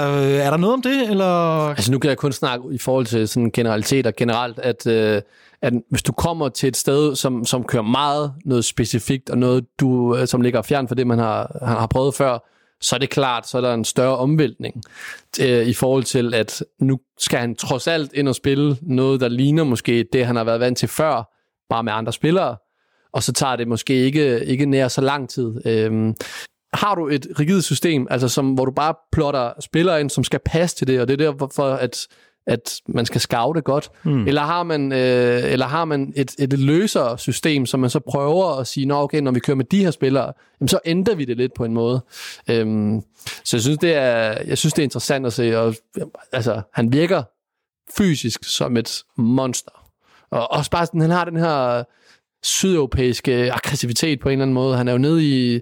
er der noget om det, eller? Altså, nu kan jeg kun snakke i forhold til sådan generaliteter generelt, at, øh, at hvis du kommer til et sted, som, som kører meget noget specifikt, og noget, du, øh, som ligger fjern for det, man har, har prøvet før, så er det klart, så er der en større omvæltning øh, i forhold til, at nu skal han trods alt ind og spille noget, der ligner måske det, han har været vant til før, bare med andre spillere, og så tager det måske ikke, ikke nær så lang tid. Øh, har du et rigidt system, altså som, hvor du bare plotter spillere ind, som skal passe til det, og det er derfor, at at man skal scoute godt, mm. eller har man, øh, eller har man et, et løsere system, som man så prøver at sige, Nå, okay, når vi kører med de her spillere, jamen, så ændrer vi det lidt på en måde. Øhm, så jeg synes, det er, jeg synes, det er interessant at se, og altså, han virker fysisk som et monster. Og også bare sådan, han har den her sydeuropæiske aggressivitet på en eller anden måde. Han er jo nede i,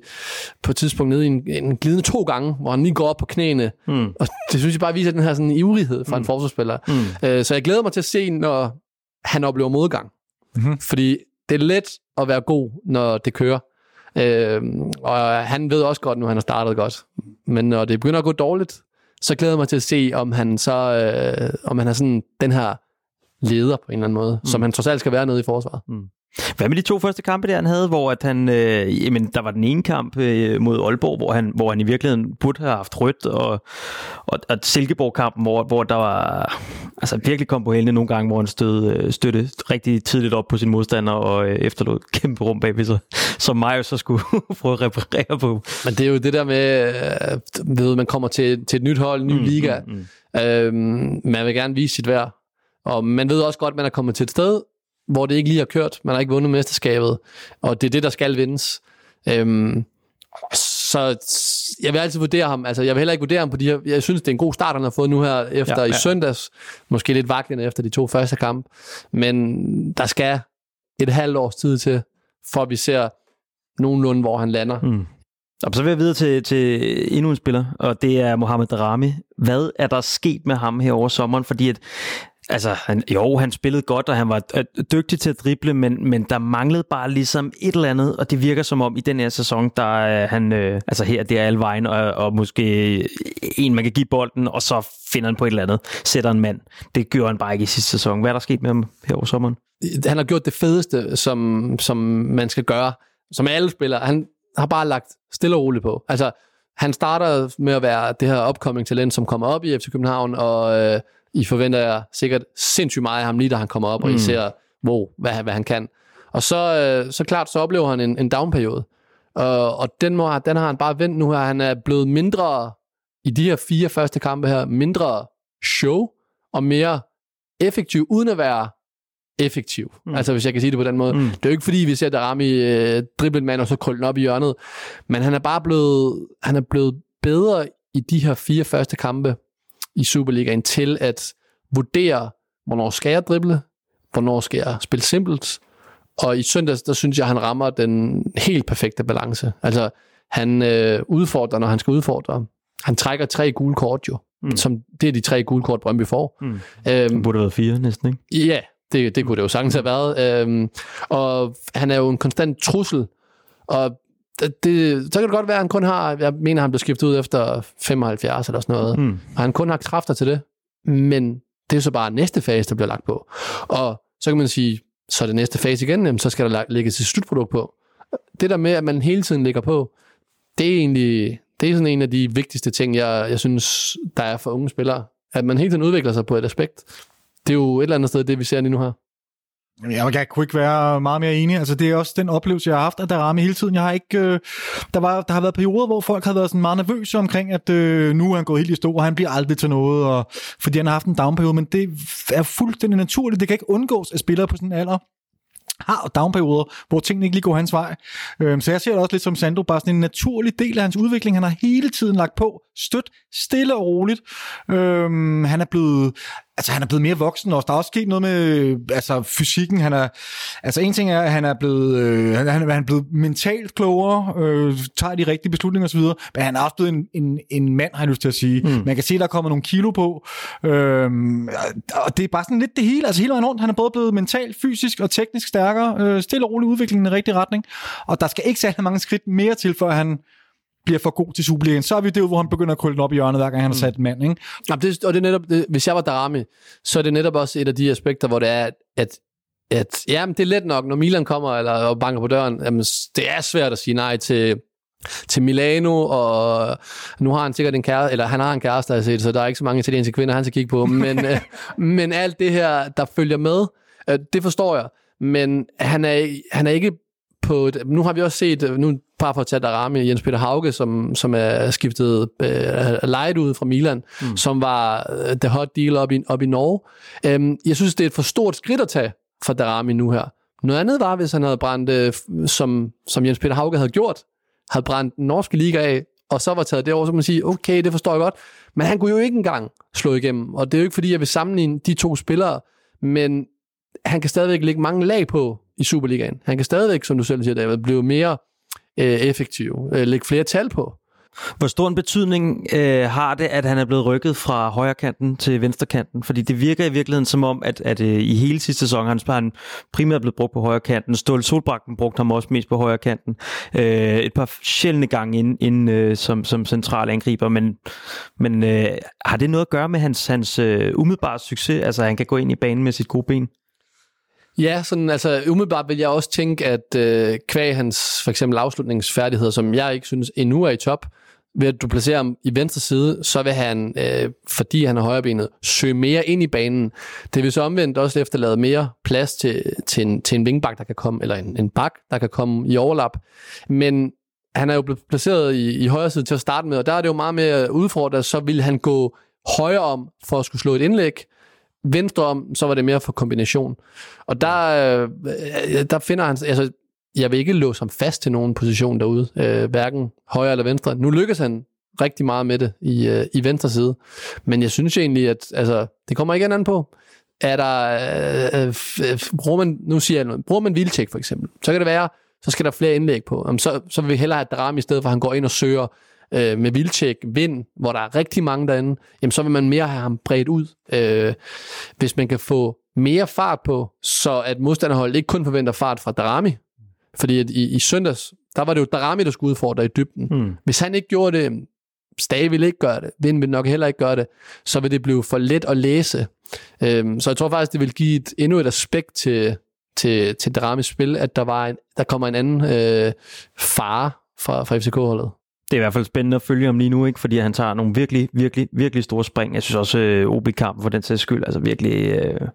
på et tidspunkt nede i en, en glidende to gange, hvor han lige går op på knæene. Mm. Og det synes jeg bare viser den her sådan ivrighed fra mm. en forsvarsspiller. Mm. Øh, så jeg glæder mig til at se, når han oplever modgang. Mm-hmm. Fordi det er let at være god, når det kører. Øh, og han ved også godt, nu han har startet godt. Men når det begynder at gå dårligt, så glæder jeg mig til at se, om han så øh, om han er sådan den her leder på en eller anden måde, mm. som han trods alt skal være nede i forsvaret. Mm. Hvad med de to første kampe, der han havde, hvor at han, øh, jamen, der var den ene kamp øh, mod Aalborg, hvor han, hvor han i virkeligheden burde have haft rødt, og, og, og Silkeborg-kampen, hvor, hvor der var, altså virkelig kom på hælene nogle gange, hvor han stød, øh, støtte rigtig tidligt op på sin modstander, og øh, efterlod kæmpe rum bagved sig, som Mario så skulle prøve at reparere på. Men det er jo det der med, øh, ved, man kommer til, til et nyt hold, ny mm, liga, mm, mm. Øhm, man vil gerne vise sit værd, og man ved også godt, at man er kommet til et sted, hvor det ikke lige har kørt. Man har ikke vundet mesterskabet, og det er det, der skal vindes. Øhm, så jeg vil altid vurdere ham. Altså, jeg vil heller ikke vurdere ham på de her... Jeg synes, det er en god start, han har fået nu her efter ja, ja. i søndags. Måske lidt vaklende efter de to første kampe. Men der skal et halvt års tid til, for at vi ser nogenlunde, hvor han lander. Mm. Og så vil jeg videre til, til endnu en spiller, og det er Mohamed Darami. Hvad er der sket med ham her over sommeren? Fordi at Altså, han, jo, han spillede godt, og han var øh, dygtig til at drible, men, men der manglede bare ligesom et eller andet, og det virker som om i den her sæson, der er han, øh, altså her, det er alle vejen, og, og måske en, man kan give bolden, og så finder han på et eller andet, sætter en mand. Det gjorde han bare ikke i sidste sæson. Hvad er der sket med ham her over sommeren? Han har gjort det fedeste, som, som man skal gøre, som alle spillere, han har bare lagt stille og roligt på. Altså, han starter med at være det her upcoming talent, som kommer op i FC København, og øh, i forventer jeg sikkert sindssygt meget af ham lige da han kommer op, mm. og I ser, wow, hvad, hvad han kan. Og så, øh, så klart, så oplever han en, en downperiode. Og, og den, må, den har han bare vendt nu her. Han er blevet mindre i de her fire første kampe her, mindre show og mere effektiv, uden at være effektiv. Mm. Altså, hvis jeg kan sige det på den måde. Mm. Det er jo ikke fordi, vi ser Darami øh, drible en mand, og så krølle den op i hjørnet. Men han er bare blevet, han er blevet bedre i de her fire første kampe i Superligaen til at vurdere, hvornår skal jeg drible, hvornår skal jeg spille simpelt. Og i søndags, der synes jeg, han rammer den helt perfekte balance. Altså, han øh, udfordrer, når han skal udfordre. Han trækker tre gule kort jo. Mm. Som, det er de tre gule kort, Brøndby får. Mm. Øhm, det burde have været fire næsten, ikke? Ja, det, det kunne det jo sagtens have været. Øhm, og han er jo en konstant trussel. Og det, så kan det godt være, at han kun har, jeg mener, han blev skiftet ud efter 75 eller sådan noget. Mm. Og han kun har kræfter til det. Men det er så bare næste fase, der bliver lagt på. Og så kan man sige, så er det næste fase igen, jamen, så skal der lægges et slutprodukt på. Det der med, at man hele tiden ligger på, det er egentlig det er sådan en af de vigtigste ting, jeg, jeg synes, der er for unge spillere. At man hele tiden udvikler sig på et aspekt. Det er jo et eller andet sted, det vi ser lige nu her. Jeg, jeg kunne ikke være meget mere enig. Altså, det er også den oplevelse, jeg har haft, at der rammer hele tiden. Jeg har ikke, øh, der, var, der har været perioder, hvor folk har været sådan meget nervøse omkring, at øh, nu er han gået helt i stå, og han bliver aldrig til noget, og, fordi han har haft en downperiode. Men det er fuldstændig naturligt. Det kan ikke undgås, at spillere på sådan en alder har downperioder, hvor tingene ikke lige går hans vej. Øhm, så jeg ser det også lidt som Sandro, bare sådan en naturlig del af hans udvikling. Han har hele tiden lagt på, stødt, stille og roligt. Øhm, han er blevet altså han er blevet mere voksen også. Der er også sket noget med altså fysikken. Han er, altså en ting er, at han er blevet, øh, han, han er blevet mentalt klogere, øh, tager de rigtige beslutninger osv., men han er også blevet en, en, en mand, har jeg lyst til at sige. Mm. Man kan se, at der er kommet nogle kilo på, øh, og det er bare sådan lidt det hele, altså hele vejen rundt. Han er både blevet mentalt, fysisk og teknisk stærkere, øh, stille og rolig udvikling i den rigtige retning, og der skal ikke særlig mange skridt mere til, før han bliver for god til Superligaen, så er vi det, hvor han begynder at krølle den op i hjørnet, hver gang han har mm. sat en mand. Ikke? Ja, det, og det er netop, det, hvis jeg var Darami, så er det netop også et af de aspekter, hvor det er, at at ja, det er let nok, når Milan kommer eller og banker på døren, jamen, det er svært at sige nej til, til Milano, og nu har han sikkert en kæreste, eller han har en kæreste, jeg set, så der er ikke så mange italienske kvinder, han skal kigge på, men, øh, men alt det her, der følger med, øh, det forstår jeg, men han er, han er ikke på, nu har vi også set, nu bare for at tage Darami, Jens Peter Hauge, som, som er skiftet øh, lejet ud fra Milan, mm. som var øh, the hot deal op i, op i Norge. Øhm, jeg synes, det er et for stort skridt at tage for Darami nu her. Noget andet var, hvis han havde brændt, øh, som, som Jens Peter Hauge havde gjort, havde brændt den norske liga af, og så var taget det over, så man sige, okay, det forstår jeg godt, men han kunne jo ikke engang slå igennem, og det er jo ikke, fordi jeg vil sammenligne de to spillere, men han kan stadigvæk lægge mange lag på i Superligaen. Han kan stadigvæk, som du selv siger, David, blive mere øh, effektiv, øh, lægge flere tal på. Hvor stor en betydning øh, har det, at han er blevet rykket fra højre kanten til venstre kanten? Fordi det virker i virkeligheden som om, at, at øh, i hele sidste sæson han, han primært blevet brugt på højre kanten. Ståle Solbakken brugte ham også mest på højre kanten. Øh, et par sjældne gange ind, ind øh, som, som central angriber. Men, men øh, har det noget at gøre med hans, hans øh, umiddelbare succes? Altså han kan gå ind i banen med sit gode ben? Ja, sådan, altså umiddelbart vil jeg også tænke, at øh, kvæg hans for eksempel afslutningsfærdigheder, som jeg ikke synes endnu er i top, ved at du placerer ham i venstre side, så vil han, øh, fordi han er højrebenet, søge mere ind i banen. Det vil så omvendt også efterlade mere plads til, til, en, til en vingbak, der kan komme, eller en, en bak, der kan komme i overlap. Men han er jo blevet placeret i, i højre side til at starte med, og der er det jo meget mere udfordret, så vil han gå højre om for at skulle slå et indlæg, venstre om, så var det mere for kombination. Og der, øh, øh, der finder han, altså, jeg vil ikke låse ham fast til nogen position derude, øh, hverken højre eller venstre. Nu lykkes han rigtig meget med det i, øh, i venstre side. Men jeg synes egentlig, at altså, det kommer ikke an på. Er der, øh, øh, øh, bruger man, nu siger jeg noget, bruger man Vilcek for eksempel, så kan det være, så skal der flere indlæg på. Jamen, så, så vil vi hellere have Drami i stedet for, at han går ind og søger øh, med Vilcek vind, hvor der er rigtig mange derinde, jamen så vil man mere have ham bredt ud. Øh, hvis man kan få mere fart på, så at modstanderholdet ikke kun forventer fart fra Darami, fordi at i, i søndags, der var det jo Darami, der skulle udfordre i dybden. Mm. Hvis han ikke gjorde det, Stage vil ikke gøre det, Vind vil nok heller ikke gøre det, så vil det blive for let at læse. Øhm, så jeg tror faktisk, det vil give et, endnu et aspekt til, til, til Dramis spil, at der, var en, der kommer en anden øh, fare fra, fra FCK-holdet. Det er i hvert fald spændende at følge ham lige nu, ikke? fordi han tager nogle virkelig, virkelig, virkelig store spring. Jeg synes også, øh, OB-kampen for den sags skyld altså virkelig øh,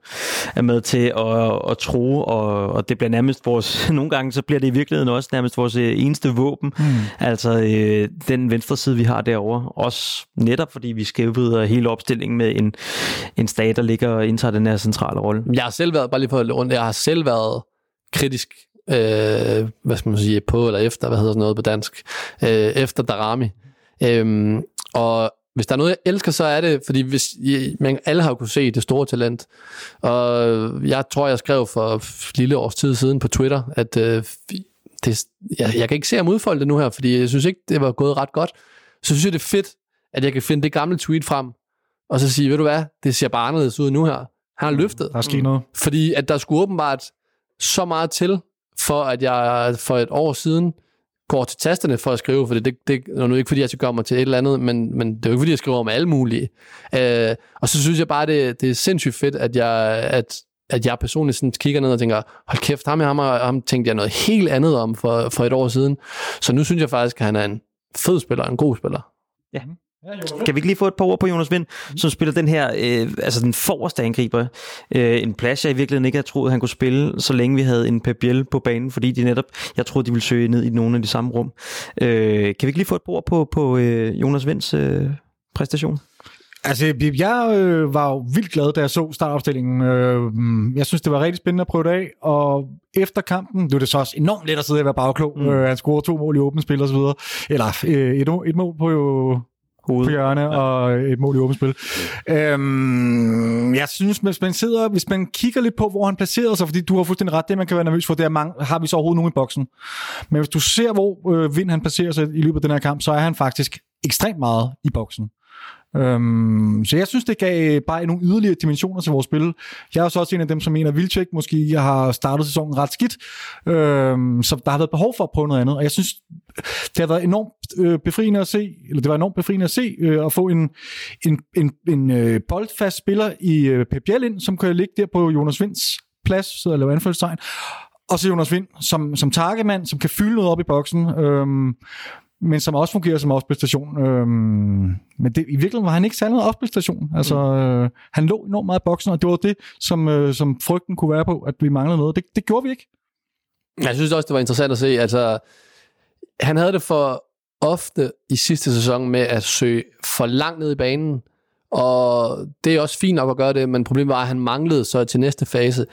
er med til at, at tro, og, og det bliver nærmest vores, nogle gange så bliver det i virkeligheden også nærmest vores øh, eneste våben. Mm. Altså øh, den venstre side, vi har derovre. Også netop fordi vi skævvider hele opstillingen med en, en stat, der ligger og indtager den her centrale rolle. Jeg har selv været, bare lige for at rundt, jeg har selv været kritisk øh, hvad skal man sige, på eller efter, hvad hedder sådan noget på dansk, øh, efter Darami. Øh, og hvis der er noget, jeg elsker, så er det, fordi hvis, man, alle har jo kunne se det store talent. Og jeg tror, jeg skrev for lille års tid siden på Twitter, at øh, det, jeg, jeg kan ikke se ham udfolde det nu her, fordi jeg synes ikke, det var gået ret godt. Så synes jeg, det er fedt, at jeg kan finde det gamle tweet frem, og så sige, ved du hvad, det ser bare anderledes ud nu her. Han har løftet. Der er sket noget. Fordi at der skulle åbenbart så meget til, for at jeg for et år siden går til tasterne for at skrive, for det, det, det er nu ikke fordi, jeg skal gøre mig til et eller andet, men, men det er jo ikke fordi, jeg skriver om alle mulige. Øh, og så synes jeg bare, det, det er sindssygt fedt, at jeg, at, at jeg personligt sådan kigger ned og tænker, hold kæft, ham, ham, ham tænkte jeg noget helt andet om for, for et år siden. Så nu synes jeg faktisk, at han er en fed spiller, en god spiller. Ja. Kan vi ikke lige få et par ord på Jonas Vind, som spiller den her, øh, altså den forreste angriber. Øh, en plads, jeg i virkeligheden ikke havde troet, han kunne spille, så længe vi havde en Pep Biel på banen, fordi de netop, jeg troede, de ville søge ned i nogle af de samme rum. Øh, kan vi ikke lige få et par ord på, på øh, Jonas Vinds øh, præstation? Altså, jeg øh, var jo vildt glad, da jeg så startopstillingen. Øh, jeg synes, det var rigtig spændende at prøve det af, og efter kampen, nu er det så også enormt let at sidde og være bagklog. Mm. Øh, han scorede to mål i åbent spil og så videre. Eller øh, et, et mål på jo Hoved. på hjørne ja. og et mål i åbent spil. Øhm, jeg synes, hvis man sidder, hvis man kigger lidt på, hvor han placerer sig, fordi du har fuldstændig ret, det man kan være nervøs for, det er, mange, har vi så overhovedet nogen i boksen? Men hvis du ser, hvor øh, Vind han placerer sig i løbet af den her kamp, så er han faktisk ekstremt meget i boksen. Øhm, så jeg synes, det gav bare nogle yderligere dimensioner til vores spil. Jeg er også en af dem, som mener, at Vilcek måske har startet sæsonen ret skidt, øhm, så der har været behov for at prøve noget andet. Og jeg synes, det har været enormt øh, befriende at se, eller det var enormt befriende at se, øh, at få en, en, en, en øh, boldfast spiller i øh, Pep ind, som kan ligge der på Jonas Vinds plads, så lave anførselstegn, og så Jonas Vind som, som takkemand, som kan fylde noget op i boksen. Øhm, men som også fungerer som opspilstation. Øhm, men det, i virkeligheden var han ikke særlig noget opspilstation. Altså, mm. øh, han lå enormt meget i boksen, og det var det, som, øh, som frygten kunne være på, at vi manglede noget. Det, det gjorde vi ikke. Jeg synes også, det var interessant at se. Altså, han havde det for ofte i sidste sæson med at søge for langt ned i banen, og det er også fint nok at gøre det, men problemet var, at han manglede så til næste fase.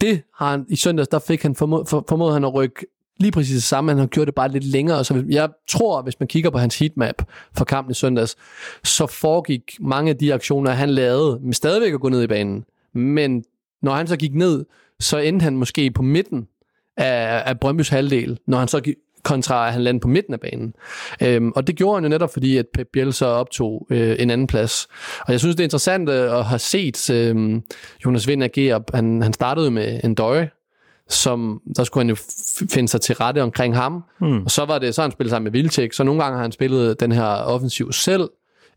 Det har han, i søndags, der fik han formået, for, formået han at rykke lige præcis det samme, han har gjort det bare lidt længere. Så jeg tror, hvis man kigger på hans heatmap for kampen i søndags, så foregik mange af de aktioner, han lavede, med stadigvæk at gå ned i banen. Men når han så gik ned, så endte han måske på midten af, af Brøndby's halvdel, når han så gik, kontra at han landede på midten af banen. Øhm, og det gjorde han jo netop, fordi at Pep Biel så optog øh, en anden plads. Og jeg synes, det er interessant øh, at have set øh, Jonas Vind agere. Han, han startede med en døje, som der skulle han jo finde sig til rette omkring ham. Mm. Og så var det så han spillet sammen med Vilcek, så nogle gange har han spillet den her offensiv selv.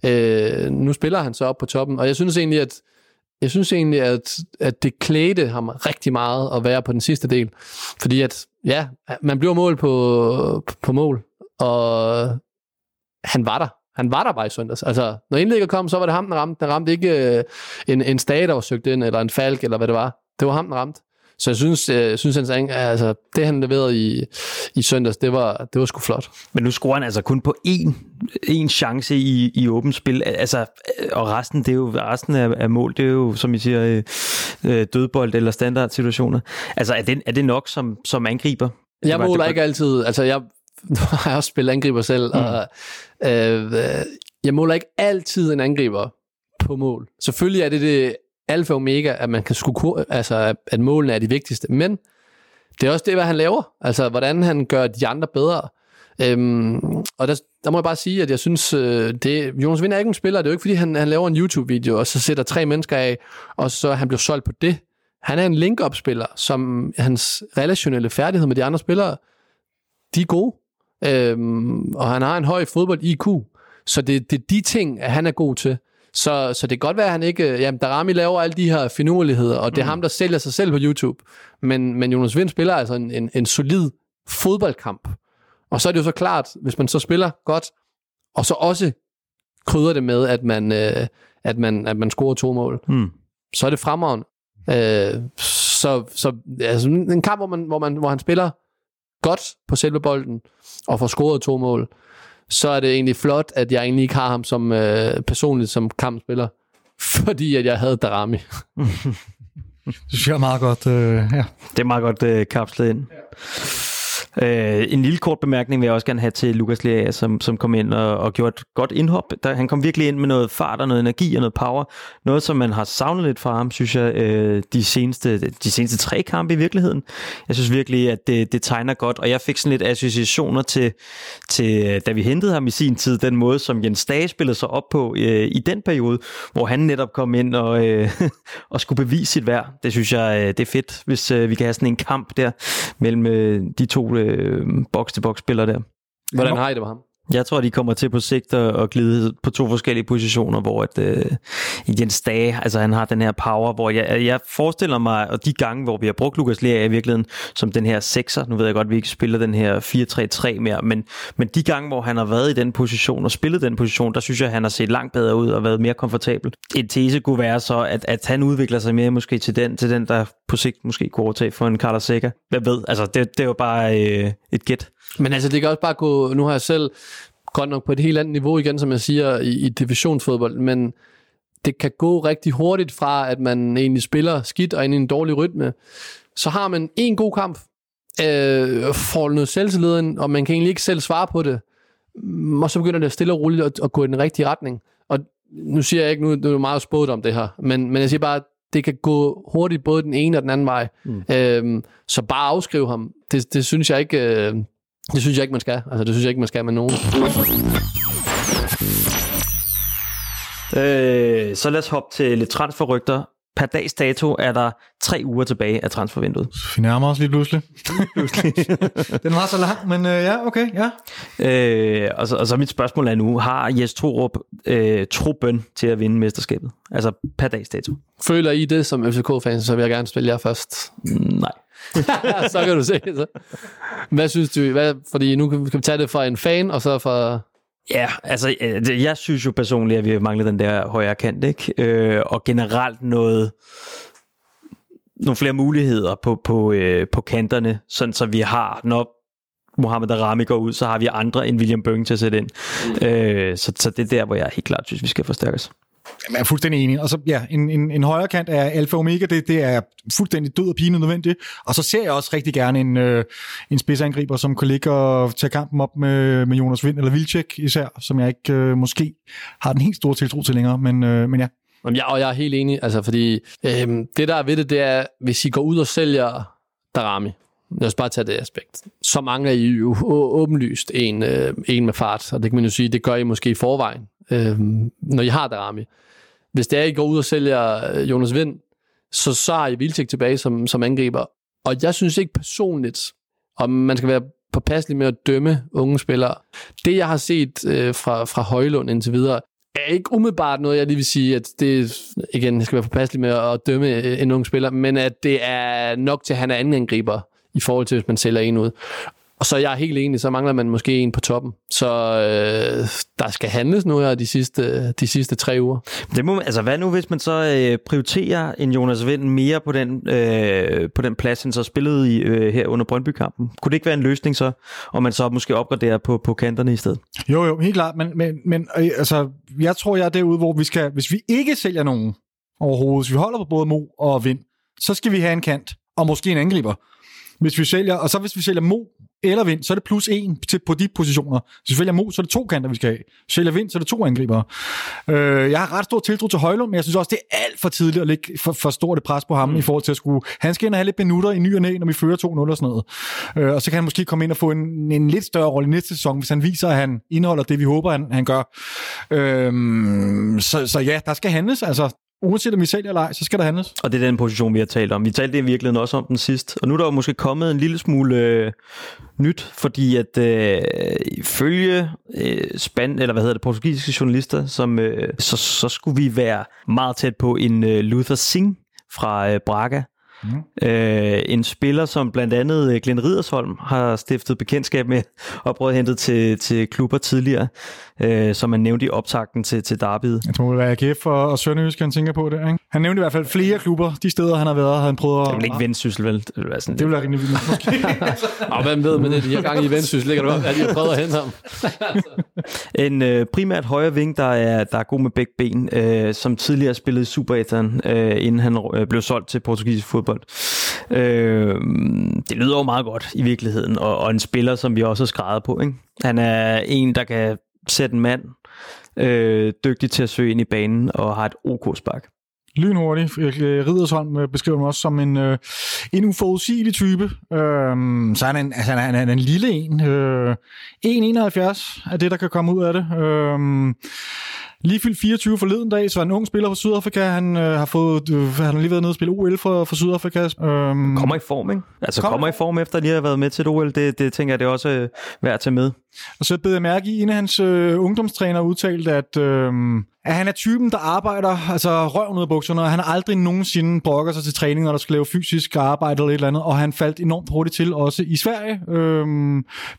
Øh, nu spiller han så op på toppen, og jeg synes egentlig, at jeg synes egentlig, at, at det klædte ham rigtig meget at være på den sidste del. Fordi at, ja, man bliver mål på, på mål, og han var der. Han var der bare i søndags. Altså, når indlægget kom, så var det ham, der ramte. Den ramte ikke øh, en, en stat, der var søgt ind, eller en falk, eller hvad det var. Det var ham, der ramte. Så jeg synes, øh, jeg synes han, altså, det han leverede i, i søndags, det var, det var sgu flot. Men nu scorer han altså kun på én, én chance i, i åbent spil. Altså, øh, og resten, det er jo, resten af, af mål, det er jo, som I siger, øh, dødbold eller standardsituationer. Altså, er det, er det nok som, som angriber? Jeg måler ikke altid, altså jeg, har jeg også spillet angriber selv, mm. og øh, jeg måler ikke altid en angriber på mål. Selvfølgelig er det det alfa og omega, at man kan skulle, altså, at målene er de vigtigste. Men det er også det, hvad han laver. Altså, hvordan han gør de andre bedre. Øhm, og der, der må jeg bare sige, at jeg synes, øh, det, Jonas Vind er ikke en spiller. Det er jo ikke, fordi han, han laver en YouTube-video, og så sætter tre mennesker af, og så han bliver solgt på det. Han er en link-up-spiller, som hans relationelle færdighed med de andre spillere, de er gode. Øhm, og han har en høj fodbold-IQ. Så det, det er de ting, at han er god til. Så, så det kan godt være, at han ikke... Jamen, Darami laver alle de her finurligheder, og det er mm. ham, der sælger sig selv på YouTube. Men, men Jonas Vind spiller altså en, en, en solid fodboldkamp. Og så er det jo så klart, hvis man så spiller godt, og så også krydder det med, at man, øh, at man, at man scorer to mål, Mm. så er det fremragende. Øh, så så altså, en kamp, hvor, man, hvor, man, hvor han spiller godt på selve bolden, og får scoret to mål, så er det egentlig flot, at jeg egentlig ikke har ham som øh, personligt som kampspiller, fordi at jeg havde Darami. Det synes jeg er meget godt. Øh, ja. Det er meget godt øh, kapslet ind. Øh, en lille kort bemærkning vil jeg også gerne have til Lukas Lea, som, som kom ind og, og gjorde et godt indhop. Der, han kom virkelig ind med noget fart og noget energi og noget power. Noget, som man har savnet lidt fra ham, synes jeg, øh, de, seneste, de seneste tre kampe i virkeligheden. Jeg synes virkelig, at det, det tegner godt, og jeg fik sådan lidt associationer til, til, da vi hentede ham i sin tid, den måde, som Jens Dage spillede sig op på øh, i den periode, hvor han netop kom ind og, øh, og skulle bevise sit værd. Det synes jeg, øh, det er fedt, hvis øh, vi kan have sådan en kamp der mellem øh, de to øh, box-to-box-spiller der. Hvordan har I det med ham? Jeg tror, de kommer til på sigt at, at glide på to forskellige positioner, hvor at, øh, Jens Dage, altså han har den her power, hvor jeg, jeg forestiller mig, og de gange, hvor vi har brugt Lukas Lea i virkeligheden som den her sekser, nu ved jeg godt, at vi ikke spiller den her 4-3-3 mere, men, men de gange, hvor han har været i den position og spillet den position, der synes jeg, at han har set langt bedre ud og været mere komfortabel. En tese kunne være så, at, at han udvikler sig mere måske til den, til den der på sigt måske kunne overtage for en Carlos Sækker. Hvad ved? Altså, det, det er jo bare øh, et gæt. Men altså, det kan også bare gå... Nu har jeg selv godt nok på et helt andet niveau igen, som jeg siger, i, i divisionsfodbold, men det kan gå rigtig hurtigt fra, at man egentlig spiller skidt og ind i en dårlig rytme. Så har man en god kamp, øh, får noget selvtillid ind, og man kan egentlig ikke selv svare på det. Og så begynder det stille og roligt at, at gå i den rigtige retning. Og nu siger jeg ikke, nu det er meget spået om det her, men, men jeg siger bare, at det kan gå hurtigt både den ene og den anden vej. Mm. Øhm, så bare afskrive ham, det, det synes jeg ikke... Øh, det synes jeg ikke, man skal. Altså, det synes jeg ikke, man skal med nogen. Øh, så lad os hoppe til lidt transferrygter. Per dags dato er der tre uger tilbage af transfervinduet. Vi nærmer os lige pludselig. Den var så lang, men øh, ja, okay, ja. Øh, og, så, og så mit spørgsmål er nu, har Jes Torup øh, truppen til at vinde mesterskabet? Altså per dags dato? Føler I det som FCK-fans, så vil jeg gerne spille jer først. Nej. så kan du se så. Hvad synes du? Hvad, fordi nu kan vi tage det fra en fan, og så fra... Ja, altså øh, jeg synes jo personligt, at vi mangler den der højere kant, ikke? Øh, og generelt noget nogle flere muligheder på, på, øh, på kanterne, sådan så vi har, når Mohamed Arami går ud, så har vi andre end William Bøng til at sætte ind. Mm. Øh, så, så det er der, hvor jeg helt klart synes, vi skal forstærkes. Jamen, jeg er fuldstændig enig. Og så, ja, en, en, en højre kant af alfa og omega, det, det er fuldstændig død og pine nødvendigt. Og så ser jeg også rigtig gerne en, øh, en spidsangriber, som kan ligge og tage kampen op med, med Jonas Vind eller Vilcek især, som jeg ikke øh, måske har den helt store tiltro til længere. Men, øh, men ja, Ja, jeg, og jeg er helt enig, altså, fordi øh, det, der er ved det, det er, hvis I går ud og sælger Darami, lad os bare tage det aspekt, så mangler I jo åbenlyst en, øh, en med fart, og det kan man jo sige, det gør I måske i forvejen, øh, når I har Darami. Hvis det er, I går ud og sælger øh, Jonas Vind, så, så har I Vilcek tilbage som, som angriber. Og jeg synes ikke personligt, om man skal være påpasselig med at dømme unge spillere. Det, jeg har set øh, fra, fra Højlund indtil videre, er ikke umiddelbart noget, jeg lige vil sige, at det, igen, jeg skal være påpasselig med at dømme øh, en ung spiller, men at det er nok til, at han er anden angriber i forhold til, hvis man sælger en ud. Og så er jeg helt enig, så mangler man måske en på toppen. Så øh, der skal handles nu her de sidste, de sidste tre uger. Det må, altså, hvad nu, hvis man så øh, prioriterer en Jonas Vind mere på den, øh, på den plads, han så spillede i øh, her under Brøndby-kampen? Kunne det ikke være en løsning så, om man så måske opgraderer på, på kanterne i stedet? Jo, jo, helt klart. Men, men, men øh, altså, jeg tror, jeg er derude, hvor vi skal, hvis vi ikke sælger nogen overhovedet, hvis vi holder på både Mo og Vind, så skal vi have en kant, og måske en angriber. Hvis vi sælger, og så hvis vi sælger Mo eller Vind, så er det plus en til, på de positioner. Hvis vi sælger Mo, så er det to kanter, vi skal have. Hvis vi sælger Vind, så er det to angribere. Øh, jeg har ret stor tiltro til Højlund, men jeg synes også, det er alt for tidligt at lægge for, for stort et pres på ham mm. i forhold til at skulle... Han skal ind og have lidt minutter i ny og næ, når vi fører 2-0 og sådan noget. Øh, og så kan han måske komme ind og få en, en lidt større rolle i næste sæson, hvis han viser, at han indeholder det, vi håber, han, han gør. Øh, så, så ja, der skal handles. Altså, Uanset om vi sælger eller ej, så skal der handles. Og det er den position, vi har talt om. Vi talte i virkeligheden også om den sidst. Og nu er der jo måske kommet en lille smule øh, nyt, fordi at øh, ifølge øh, span, eller hvad hedder det, portugisiske journalister, som, øh, så, så skulle vi være meget tæt på en øh, Luther Singh fra øh, Braga, Mm. Øh, en spiller, som blandt andet øh, Glenn Ridersholm har stiftet bekendtskab med og prøvet at hente til, til klubber tidligere, øh, som man nævnte i optakten til, til derbyet. Jeg tror, det er AGF og, og Sønderjysk, han tænker på det. Ikke? Han nævnte i hvert fald flere klubber. De steder, han har været, har han prøvet at... Det vil ikke vendsyssel, vel? Det vil være, sådan det vil være rigtig vildt. Og hvem ved med det? De her gange i Vendsyssel ligger du op, at de har prøvet at hente ham. en øh, primært højre ving, der er, der er god med begge ben, øh, som tidligere spillede i Superethan, øh, inden han øh, blev solgt til portugisisk fodbold. Øh, det lyder jo meget godt i virkeligheden, og, og en spiller, som vi også har skrevet på. Ikke? Han er en, der kan sætte en mand, øh, dygtig til at søge ind i banen, og har et OK-spark. Lynhurtig. Øh, Ridersholm øh, beskriver ham også som en, øh, en uforudsigelig type. Øhm, så han er en, altså han er, han er en lille en. Øh, 1,71 er det, der kan komme ud af det. Øhm, Lige fyldt 24 forleden dag, så er en ung spiller fra Sydafrika. Han øh, har fået, øh, han har lige været nede og spille OL for, for Sydafrika. Øhm, kommer i form, ikke? Altså kommer, kommer i form efter lige at have været med til et OL. Det, det tænker jeg, det er også øh, værd at tage med. Og så bed jeg mærke i, en af hans øh, ungdomstræner udtalte, at, øh, at han er typen, der arbejder altså røven ud af bukserne, og han har aldrig nogensinde brokker sig til træning, når der skal lave fysisk arbejde eller et eller andet, og han faldt enormt hurtigt til, også i Sverige, øh,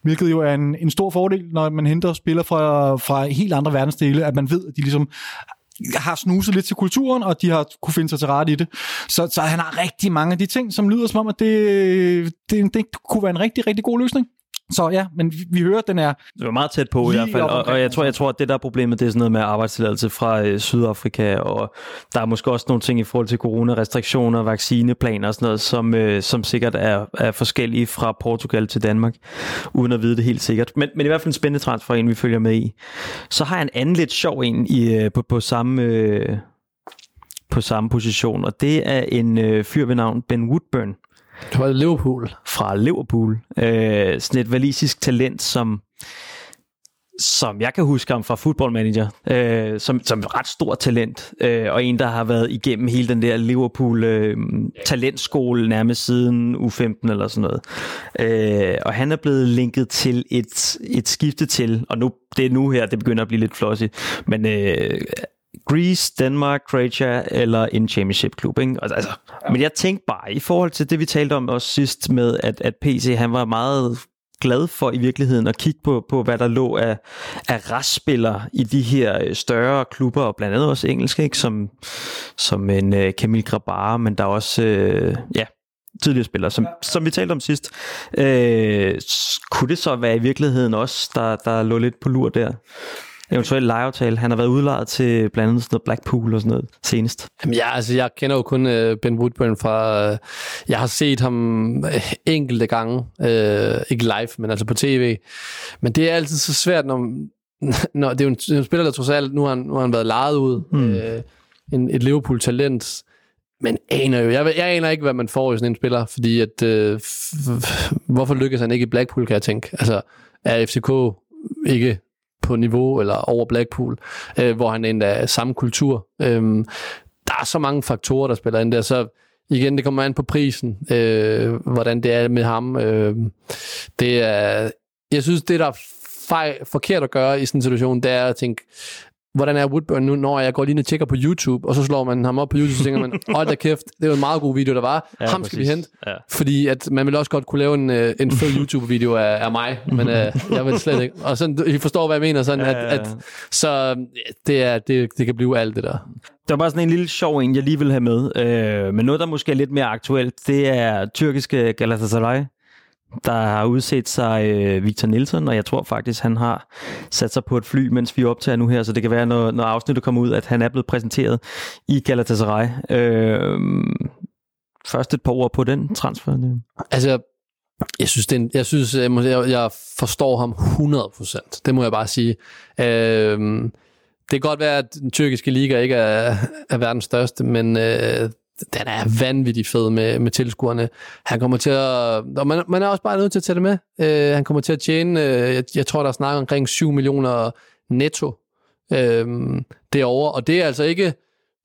hvilket jo er en, en stor fordel, når man henter spillere fra, fra helt andre verdensdele, at man ved, de ligesom har snuset lidt til kulturen, og de har kunne finde sig til rette i det. Så, så han har rigtig mange af de ting, som lyder som om, at det, det, det kunne være en rigtig, rigtig god løsning. Så ja, men vi, vi hører, at den er... Det var meget tæt på i hvert fald, og, og jeg, tror, jeg tror, at det der er problemet, det er sådan noget med arbejdstilladelse fra øh, Sydafrika, og der er måske også nogle ting i forhold til coronarestriktioner, vaccineplaner og sådan noget, som, øh, som sikkert er, er forskellige fra Portugal til Danmark, uden at vide det helt sikkert. Men, men i hvert fald en spændende transfer, en vi følger med i. Så har jeg en anden lidt sjov en i, øh, på, på samme... Øh, på samme position, og det er en øh, fyr ved navn Ben Woodburn, fra Liverpool. Fra Liverpool. Øh, sådan et valisisk talent, som som jeg kan huske ham fra Football Manager, øh, som, som et ret stort talent, øh, og en, der har været igennem hele den der Liverpool øh, nærmest siden U15 eller sådan noget. Øh, og han er blevet linket til et, et skifte til, og nu det er nu her, det begynder at blive lidt flossy, men øh, Greece, Danmark, Croatia eller en championship-klub. Ikke? Altså, ja. Men jeg tænkte bare, i forhold til det, vi talte om også sidst med, at, at PC han var meget glad for i virkeligheden at kigge på, på hvad der lå af, af restspillere i de her øh, større klubber, og blandt andet også engelske, ikke? Som, som en uh, Camille Grabar, men der er også uh, ja, tidligere spillere, som, som vi talte om sidst. Uh, kunne det så være i virkeligheden også, der, der lå lidt på lur der? Eventuelt lejeaftale. Han har været udlejet til blandt andet sådan noget Blackpool og sådan noget senest. Jamen, ja, altså, jeg kender jo kun uh, Ben Woodburn fra... Uh, jeg har set ham uh, enkelte gange. Uh, ikke live, men altså på tv. Men det er altid så svært, når... når det er en, en spiller, der trods alt... Nu har han, nu har han været lejet ud. Mm. Uh, en, et Liverpool-talent. Men aner jo, jeg, jeg aner ikke, hvad man får i sådan en spiller, fordi at, øh, hvorfor lykkes han ikke i Blackpool, kan jeg tænke. Altså, er FCK ikke på niveau eller over Blackpool, øh, hvor han endda er samme kultur. Øh, der er så mange faktorer, der spiller ind der, så igen, det kommer an på prisen, øh, hvordan det er med ham. Øh, det er, jeg synes, det der er fej, forkert at gøre i sådan en situation, det er at tænke, hvordan er Woodburn nu, når jeg går lige og tjekker på YouTube, og så slår man ham op på YouTube, og så tænker man, hold da kæft, det var en meget god video, der var. Ja, ham skal præcis. vi hente. Ja. Fordi at man vil også godt kunne lave en, øh, en fed YouTube-video af, af mig, men uh, jeg vil slet ikke. Og sådan, I forstår, hvad jeg mener. Sådan, ja, ja, ja. At, at, så det, er, det, det kan blive alt det der. Det var bare sådan en lille sjov en, jeg lige vil have med. Øh, men noget, der måske er lidt mere aktuelt, det er tyrkiske Galatasaray, der har udset sig øh, Victor Nielsen, og jeg tror faktisk, han har sat sig på et fly, mens vi optager nu her, så det kan være, når, når afsnittet kommer ud, at han er blevet præsenteret i Galatasaray. Øh, først et par ord på den transfer. Altså, jeg synes, det en, jeg, synes jeg, jeg forstår ham 100%. Det må jeg bare sige. Øh, det kan godt være, at den tyrkiske liga ikke er, er verdens største, men øh, den er vanvittigt fed med, med tilskuerne. Han kommer til at... Og man, man er også bare nødt til at tage det med. Uh, han kommer til at tjene, uh, jeg, jeg tror, der er snakket omkring 7 millioner netto uh, derovre. Og det er altså ikke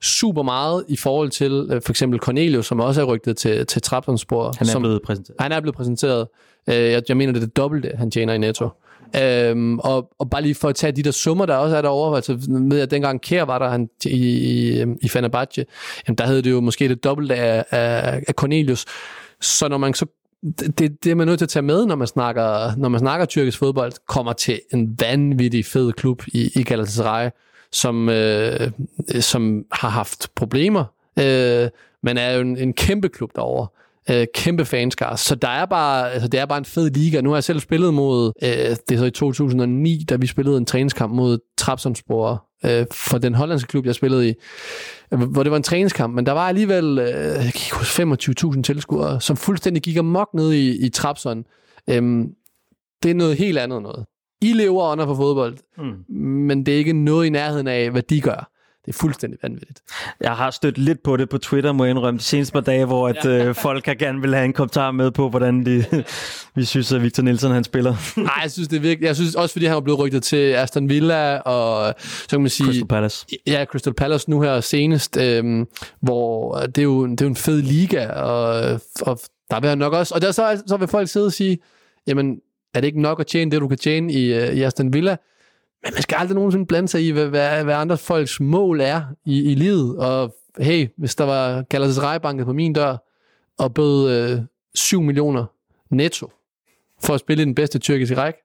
super meget i forhold til øh, for eksempel Cornelius, som også er rygtet til, til Trabzonspor. Han er som, blevet præsenteret. han er blevet præsenteret. Øh, jeg, jeg mener, det er det dobbelte, han tjener i netto. Øhm, og, og bare lige for at tage de der summer, der også er derovre, altså med at dengang Kær var der han, i, i, øhm, i Fenerbahce, jamen der hed det jo måske det dobbelte af, af, af Cornelius. Så når man så det, det er man nødt til at tage med, når man snakker, når man snakker tyrkisk fodbold, kommer til en vanvittig fed klub i, i Galatasaray, som, øh, som har haft problemer, øh, men er jo en, en kæmpe klub derovre. Øh, kæmpe fanskar. Så der er bare, altså, det er bare en fed liga. Nu har jeg selv spillet mod, øh, det er så i 2009, da vi spillede en træningskamp mod Trabzonspor øh, for den hollandske klub, jeg spillede i, hvor det var en træningskamp, men der var alligevel øh, jeg kan ikke huske, 25.000 tilskuere, som fuldstændig gik amok ned i, i Trabzon. Øhm, det er noget helt andet noget. I lever under for fodbold, mm. men det er ikke noget i nærheden af, hvad de gør. Det er fuldstændig vanvittigt. Jeg har stødt lidt på det på Twitter, må jeg indrømme, de seneste par dage, hvor at, øh, folk har gerne vil have en kommentar med på, hvordan de, vi synes, at Victor Nielsen han spiller. Nej, jeg synes, det er virkelig... Jeg synes også, fordi han var blevet rygtet til Aston Villa, og så kan man sige... Crystal Palace. Ja, Crystal Palace nu her senest, øhm, hvor det er, jo, det er jo en fed liga, og, og der vil han nok også... Og der så, så vil folk sidde og sige, jamen, er det ikke nok at tjene det, du kan tjene i, øh, i Aston Villa? Men man skal aldrig nogensinde blande sig i, hvad, hvad, hvad andre folks mål er i, i livet. Og hey, hvis der var Galatasaray-banket på min dør, og bød øh, 7 millioner netto for at spille i den bedste tyrkiske række,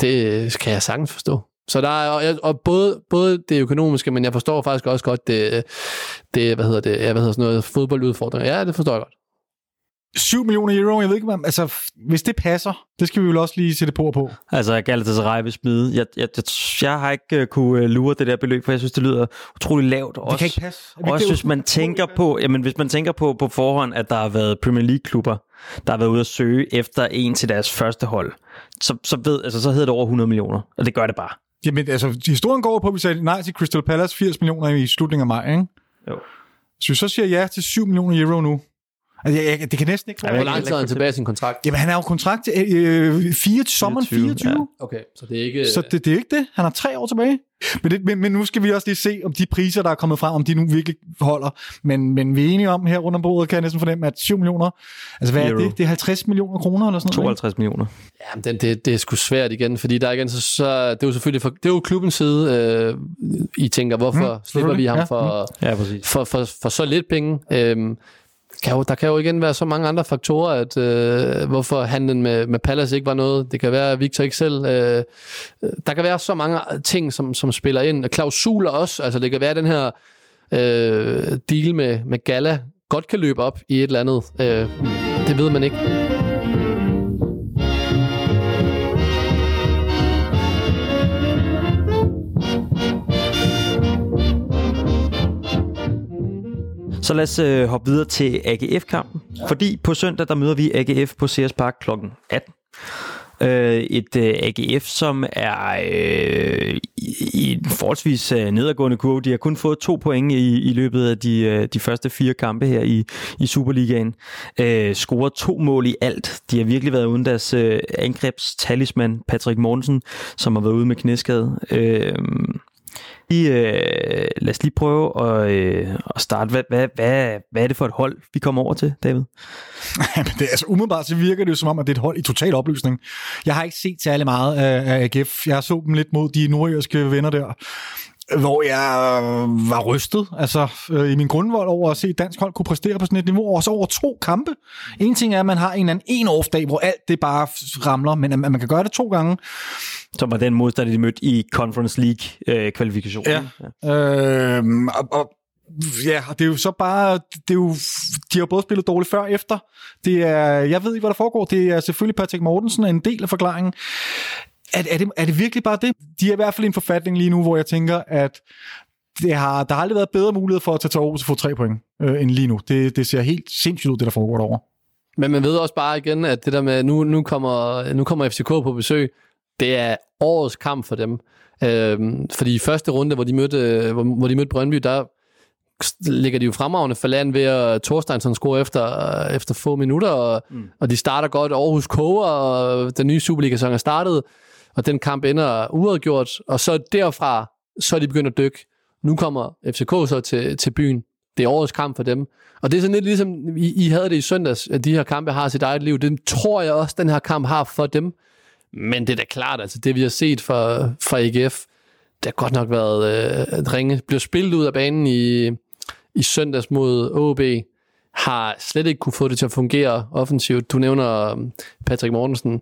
det øh, kan jeg sagtens forstå. Så der er, og, og både, både det økonomiske, men jeg forstår faktisk også godt det, øh, det hvad hedder det, ja, hvad hedder sådan noget, fodboldudfordringer. Ja, det forstår jeg godt. 7 millioner euro, jeg ved ikke, hvad, altså, hvis det passer, det skal vi vel også lige sætte på på. Altså, Galatasaray vil smide. Jeg, jeg, jeg, jeg har ikke uh, kunne uh, lure det der beløb, for jeg synes, det lyder utrolig lavt. Også, det kan ikke passe. Er også det hvis man tænker på, jamen, hvis man tænker på på forhånd, at der har været Premier League-klubber, der har været ude at søge efter en til deres første hold, så, så, ved, altså, så hedder det over 100 millioner, og det gør det bare. Jamen, altså, historien går på, at vi sagde nej til Crystal Palace 80 millioner i slutningen af maj, ikke? Jo. Så vi så siger ja til 7 millioner euro nu. Altså, jeg, jeg, det kan næsten ikke... Hvor lang tid er han tilbage i sin kontrakt? Jamen, han har jo kontrakt til øh, 4, sommeren 24. 24. Ja. Okay, så det er ikke... Så det, det er ikke det. Han har tre år tilbage. Men, det, men, men nu skal vi også lige se, om de priser, der er kommet frem, om de nu virkelig holder. Men, men vi er enige om her rundt om bordet, kan jeg næsten fornemme, at 7 millioner... Altså, hvad Euro. er det? Det er 50 millioner kroner eller sådan noget? 52 millioner. Ja, men det, det, det er sgu svært igen, fordi der er igen, så, så det er jo selvfølgelig for, det er jo klubbens side, øh, I tænker, hvorfor mm, slipper vi ham ja, for, Ja, præcis. for, for, for så lidt penge? Øhm, kan jo, der kan jo igen være så mange andre faktorer, at øh, hvorfor handlen med, med Palace ikke var noget. Det kan være, at Victor ikke selv... Øh, der kan være så mange ting, som, som spiller ind. Klausuler også. Altså, det kan være, at den her øh, deal med, med Gala godt kan løbe op i et eller andet. Øh, det ved man ikke. Så lad os øh, hoppe videre til AGF-kampen. Ja. Fordi på søndag, der møder vi AGF på CS Park kl. 18. Øh, et øh, AGF, som er øh, i, i en forholdsvis øh, nedadgående kurve. De har kun fået to point i, i løbet af de, øh, de første fire kampe her i, i Superligaen. Øh, scoret to mål i alt. De har virkelig været uden deres øh, angrebstalisman, Patrick Mortensen, som har været ude med knæskade. Øh, lige, øh, lad os lige prøve at, øh, at starte. Hvad, hvad, hvad, hvad er det for et hold, vi kommer over til, David? Men det, altså, umiddelbart så virker det jo som om, at det er et hold i total opløsning. Jeg har ikke set særlig meget af, af AGF. Jeg så dem lidt mod de nordjyske venner der hvor jeg øh, var rystet altså, øh, i min grundvold over at se et dansk hold kunne præstere på sådan et niveau, og så over to kampe. En ting er, at man har en eller anden en off-dag, hvor alt det bare ramler, men at man kan gøre det to gange. Som var den modstander, de mødte i Conference League-kvalifikationen. Ja. Øhm, og, og Ja, og det er jo så bare, det er jo, de har både spillet dårligt før og efter. Det er, jeg ved ikke, hvad der foregår. Det er selvfølgelig Patrick Mortensen en del af forklaringen. Er, er, det, er det virkelig bare det? De er i hvert fald i en forfatning lige nu, hvor jeg tænker, at det har, der har aldrig været bedre mulighed for at tage til Aarhus og få tre point øh, end lige nu. Det, det ser helt sindssygt ud, det der foregår derovre. Men man ved også bare igen, at det der med, nu, nu, kommer, nu kommer FCK på besøg, det er årets kamp for dem. Øhm, fordi i første runde, hvor de mødte, hvor, hvor de mødte Brøndby, der ligger de jo fremragende for land ved at Thorsteinsson score efter, efter få minutter, og, mm. og de starter godt. Aarhus koger, og den nye Superliga-sæson er startet, og den kamp ender uafgjort, og så derfra, så er de begyndt at dykke. Nu kommer FCK så til, til byen. Det er årets kamp for dem. Og det er sådan lidt ligesom, I, I havde det i søndags, at de her kampe har sit eget liv. Det tror jeg også, den her kamp har for dem. Men det er da klart, altså det vi har set fra, fra AGF, det har godt nok været øh, ringe. Blev spillet ud af banen i, i søndags mod OB, har slet ikke kunne få det til at fungere offensivt. Du nævner øh, Patrick Mortensen.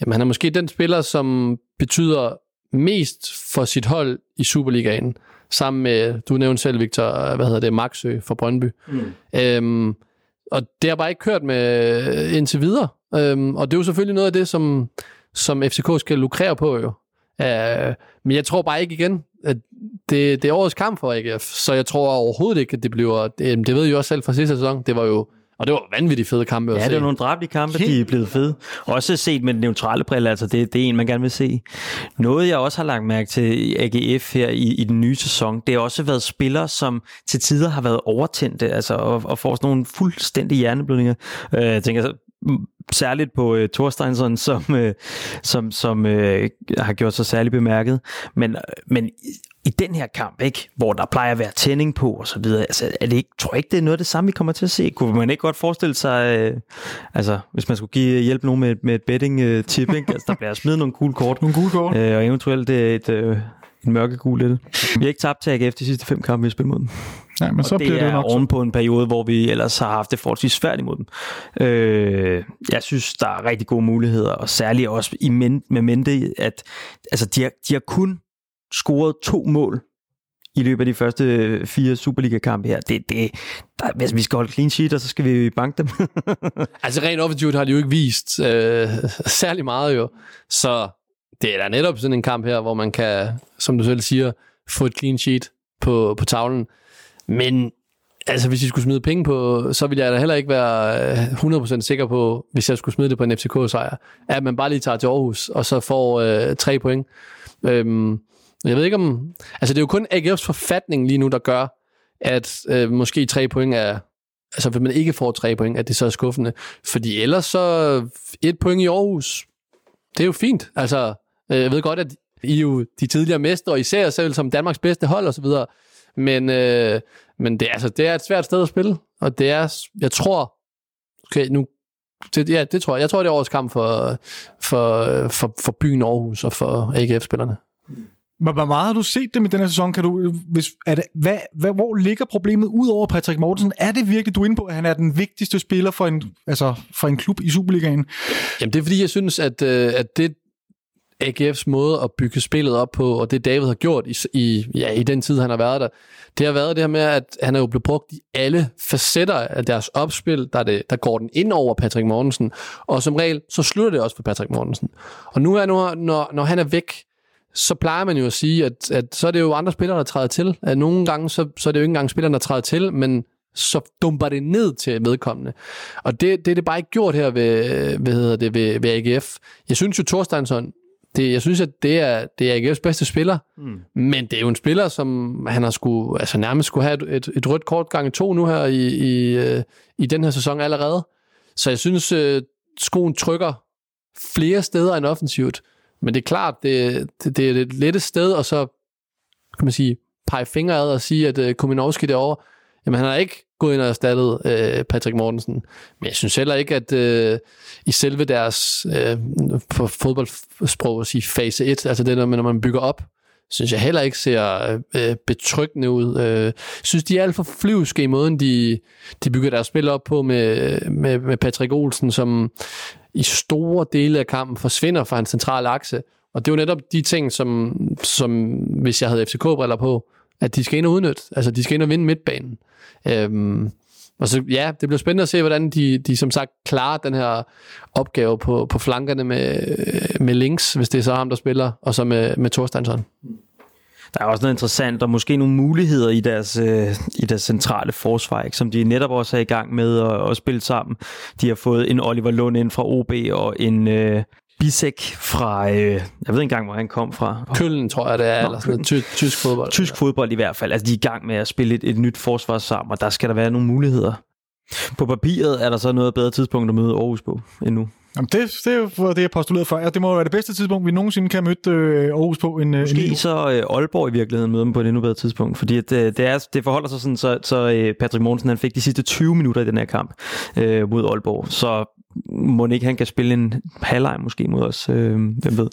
Jamen, han er måske den spiller, som betyder mest for sit hold i Superligaen. Sammen med, du nævnte selv, Victor, hvad hedder det, Maxø fra Brøndby. Mm. Øhm, og det har bare ikke kørt med indtil videre. Øhm, og det er jo selvfølgelig noget af det, som, som FCK skal lukrere på jo. Øh, men jeg tror bare ikke igen, at det, det er årets kamp for AGF, så jeg tror overhovedet ikke, at det bliver... Det, det ved jeg jo også selv fra sidste sæson. Det var jo og det var vanvittigt fede kampe at Ja, se. det er nogle drabelige kampe, de er blevet fede. Også set med den neutrale brille, altså det, det er en, man gerne vil se. Noget, jeg også har lagt mærke til i AGF her i, i den nye sæson, det har også været spillere, som til tider har været overtændte, altså og, og får sådan nogle fuldstændige hjerneblødninger. Øh, jeg tænker så, mm, særligt på øh, Thorsteinsson, som, øh, som, som øh, har gjort sig særligt bemærket. Men, men i- den her kamp, ikke, hvor der plejer at være tænding på og så videre, altså, er det ikke, tror jeg ikke, det er noget af det samme, vi kommer til at se. Kunne man ikke godt forestille sig, øh, altså, hvis man skulle give hjælp nogen med, et- med et betting-tip, ikke? Altså, der bliver smidt nogle cool kort, Nogle gule kort. øh, og eventuelt øh, et, øh, en mørkegul lidt. Vi har ikke tabt til AGF de sidste fem kampe, vi har spillet mod dem. Nej, men så og det bliver det er nok. oven på en periode, hvor vi ellers har haft det forholdsvis svært imod dem. Øh, jeg synes, der er rigtig gode muligheder, og særligt også i men, med mente, at altså, de, har, de har kun scoret to mål i løbet af de første øh, fire Superliga-kampe her. Det, det, der, hvis vi skal holde clean sheet, og så skal vi banke dem. Altså rent offensivt har de jo ikke vist øh, særlig meget jo. Så det er da netop sådan en kamp her, hvor man kan, som du selv siger, få et clean sheet på, på tavlen. Men altså, hvis vi skulle smide penge på, så ville jeg da heller ikke være øh, 100% sikker på, hvis jeg skulle smide det på en FCK-sejr, at man bare lige tager til Aarhus, og så får øh, tre point. Øhm, jeg ved ikke om... Altså, det er jo kun AGF's forfatning lige nu, der gør, at øh, måske tre point er... Altså, hvis man ikke får tre point, at det så er skuffende. Fordi ellers så et point i Aarhus, det er jo fint. Altså, øh, jeg ved godt, at I er jo de tidligere mestre, og især selv som Danmarks bedste hold og så videre. Men, øh, men det, altså, det er et svært sted at spille, og det er, jeg tror, okay, nu, det, ja, det tror jeg. Jeg tror, det er årets kamp for, for, for, for byen Aarhus og for AGF-spillerne. Mm. Hvor hvor meget har du set dem i den her sæson? Kan du, hvis, er det, hvad, hvad, hvor ligger problemet ud over Patrick Mortensen? Er det virkelig, du er inde på, at han er den vigtigste spiller for en, altså, for en klub i Superligaen? Jamen, det er fordi, jeg synes, at, øh, at det AGF's måde at bygge spillet op på, og det David har gjort i, i, ja, i den tid, han har været der, det har været det her med, at han er jo blevet brugt i alle facetter af deres opspil, der, det, der går den ind over Patrick Mortensen, og som regel, så slutter det også for Patrick Mortensen. Og nu er nu, når, når han er væk, så plejer man jo at sige, at, at så er det jo andre spillere, der træder til. At nogle gange, så, så er det jo ikke engang spillerne, der træder til, men så dumper det ned til vedkommende. Og det, det er det bare ikke gjort her ved, hvad hedder det, ved, ved AGF. Jeg synes jo, Thorsteinsson, det, jeg synes, at det er, det er AGF's bedste spiller, mm. men det er jo en spiller, som han har skulle, altså nærmest skulle have et, et, et rødt kort gange to nu her i, i, øh, i den her sæson allerede. Så jeg synes, øh, skoen trykker flere steder end offensivt. Men det er klart, det, det, det er et lette sted, og så kan man sige, pege fingre ad og sige, at øh, uh, Kuminovski derovre, jamen han har ikke gået ind og erstattet uh, Patrick Mortensen. Men jeg synes heller ikke, at uh, i selve deres, uh, for fodboldsprog at sige, fase 1, altså det der når man bygger op, synes jeg heller ikke ser uh, betryggende ud. Uh, synes, de er alt for flyvske i måden, de, de bygger deres spil op på med, med, med Patrick Olsen, som i store dele af kampen forsvinder fra en central akse. Og det er jo netop de ting, som, som hvis jeg havde FCK-briller på, at de skal ind og udnytte. Altså, de skal ind og vinde midtbanen. Øhm, og så, ja, det bliver spændende at se, hvordan de, de som sagt klarer den her opgave på, på flankerne med, med links, hvis det er så ham, der spiller, og så med, med Thorsteinsson. Der er også noget interessant, og måske nogle muligheder i deres, øh, i deres centrale forsvar, ikke, som de netop også er i gang med at, at spille sammen. De har fået en Oliver Lund ind fra OB, og en øh, Bisek fra, øh, jeg ved ikke engang, hvor han kom fra. Køllen, tror jeg, det er, Nå, eller sådan ty- tysk fodbold. Tysk fodbold i hvert fald. Altså, de er i gang med at spille et, et nyt forsvar sammen, og der skal der være nogle muligheder. På papiret er der så noget bedre tidspunkt at møde Aarhus på endnu. Jamen det, det er jo for det, jeg postulerede før. Ja, det må være det bedste tidspunkt, vi nogensinde kan mødt øh, Aarhus på. En, øh, Måske en så øh, Aalborg i virkeligheden møder dem på et endnu bedre tidspunkt, fordi at, øh, det, er, det forholder sig sådan, så, så øh, Patrick Mogensen han fik de sidste 20 minutter i den her kamp øh, mod Aalborg, så må ikke han kan spille en halvleg måske mod os, øh, hvem ved.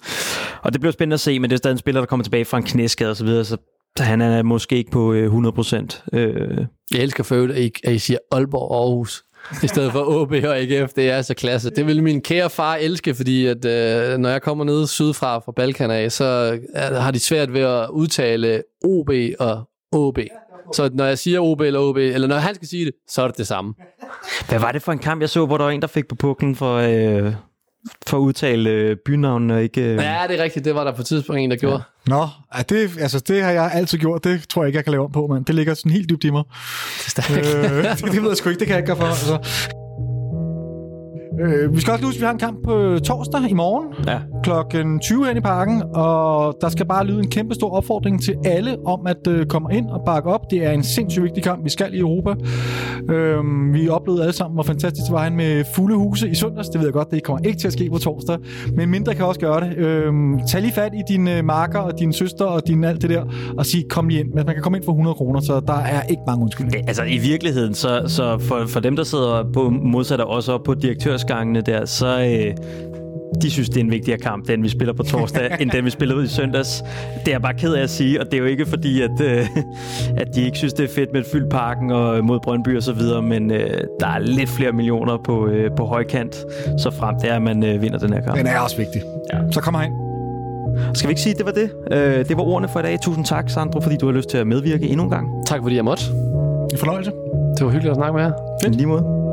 Og det bliver spændende at se, men det er stadig en spiller, der kommer tilbage fra en knæskade og så videre, så så han er måske ikke på øh, 100%. Øh, Jeg elsker for øvrigt, at I, siger Aalborg og Aarhus i stedet for OB og AGF. Det er så klasse. Det vil min kære far elske, fordi at, øh, når jeg kommer ned sydfra fra Balkan af, så øh, har de svært ved at udtale OB og OB. Så når jeg siger OB eller OB, eller når han skal sige det, så er det det samme. hvad var det for en kamp, jeg så, hvor der var en, der fik på puklen for, øh, for at udtale øh, bynavnen og ikke... Øh... Ja, det er rigtigt. Det var der på et tidspunkt en, der gjorde. Nå, ja, det, altså, det har jeg altid gjort. Det tror jeg ikke, jeg kan lave om på, mand. Det ligger sådan helt dybt i mig. øh, det, det ved jeg sgu ikke. Det kan jeg ikke gøre for. Altså. Øh, vi skal også huske, at vi har en kamp på torsdag i morgen Ja. klokken 20 hen i parken, og der skal bare lyde en kæmpe stor opfordring til alle om at øh, komme ind og bakke op. Det er en sindssygt vigtig kamp, vi skal i Europa. Øh, vi oplevede alle sammen, hvor fantastisk det var med fulde huse i søndags. Det ved jeg godt, det kommer ikke til at ske på torsdag, men mindre kan også gøre det. Øh, tag lige fat i dine marker og din søster og din alt det der, og sig, kom lige ind. Men man kan komme ind for 100 kroner, så der er ikke mange undskyldninger. Altså i virkeligheden, så, så for, for dem, der sidder på modsat og også op på direktørsgangene der, så øh, de synes, det er en vigtigere kamp, den vi spiller på torsdag, end den vi spillede ud i søndags. Det er jeg bare ked af at sige, og det er jo ikke fordi, at, øh, at de ikke synes, det er fedt med et fyldt parken og mod Brøndby og så videre, men øh, der er lidt flere millioner på, øh, på højkant, så frem det er, at man øh, vinder den her kamp. Den er også vigtig. Ja. Så kom ind. Skal vi ikke sige, at det var det? Øh, det var ordene for i dag. Tusind tak, Sandro, fordi du har lyst til at medvirke endnu en gang. Tak fordi jeg måtte. En fornøjelse. Det var hyggeligt at snakke med jer. I lige måde.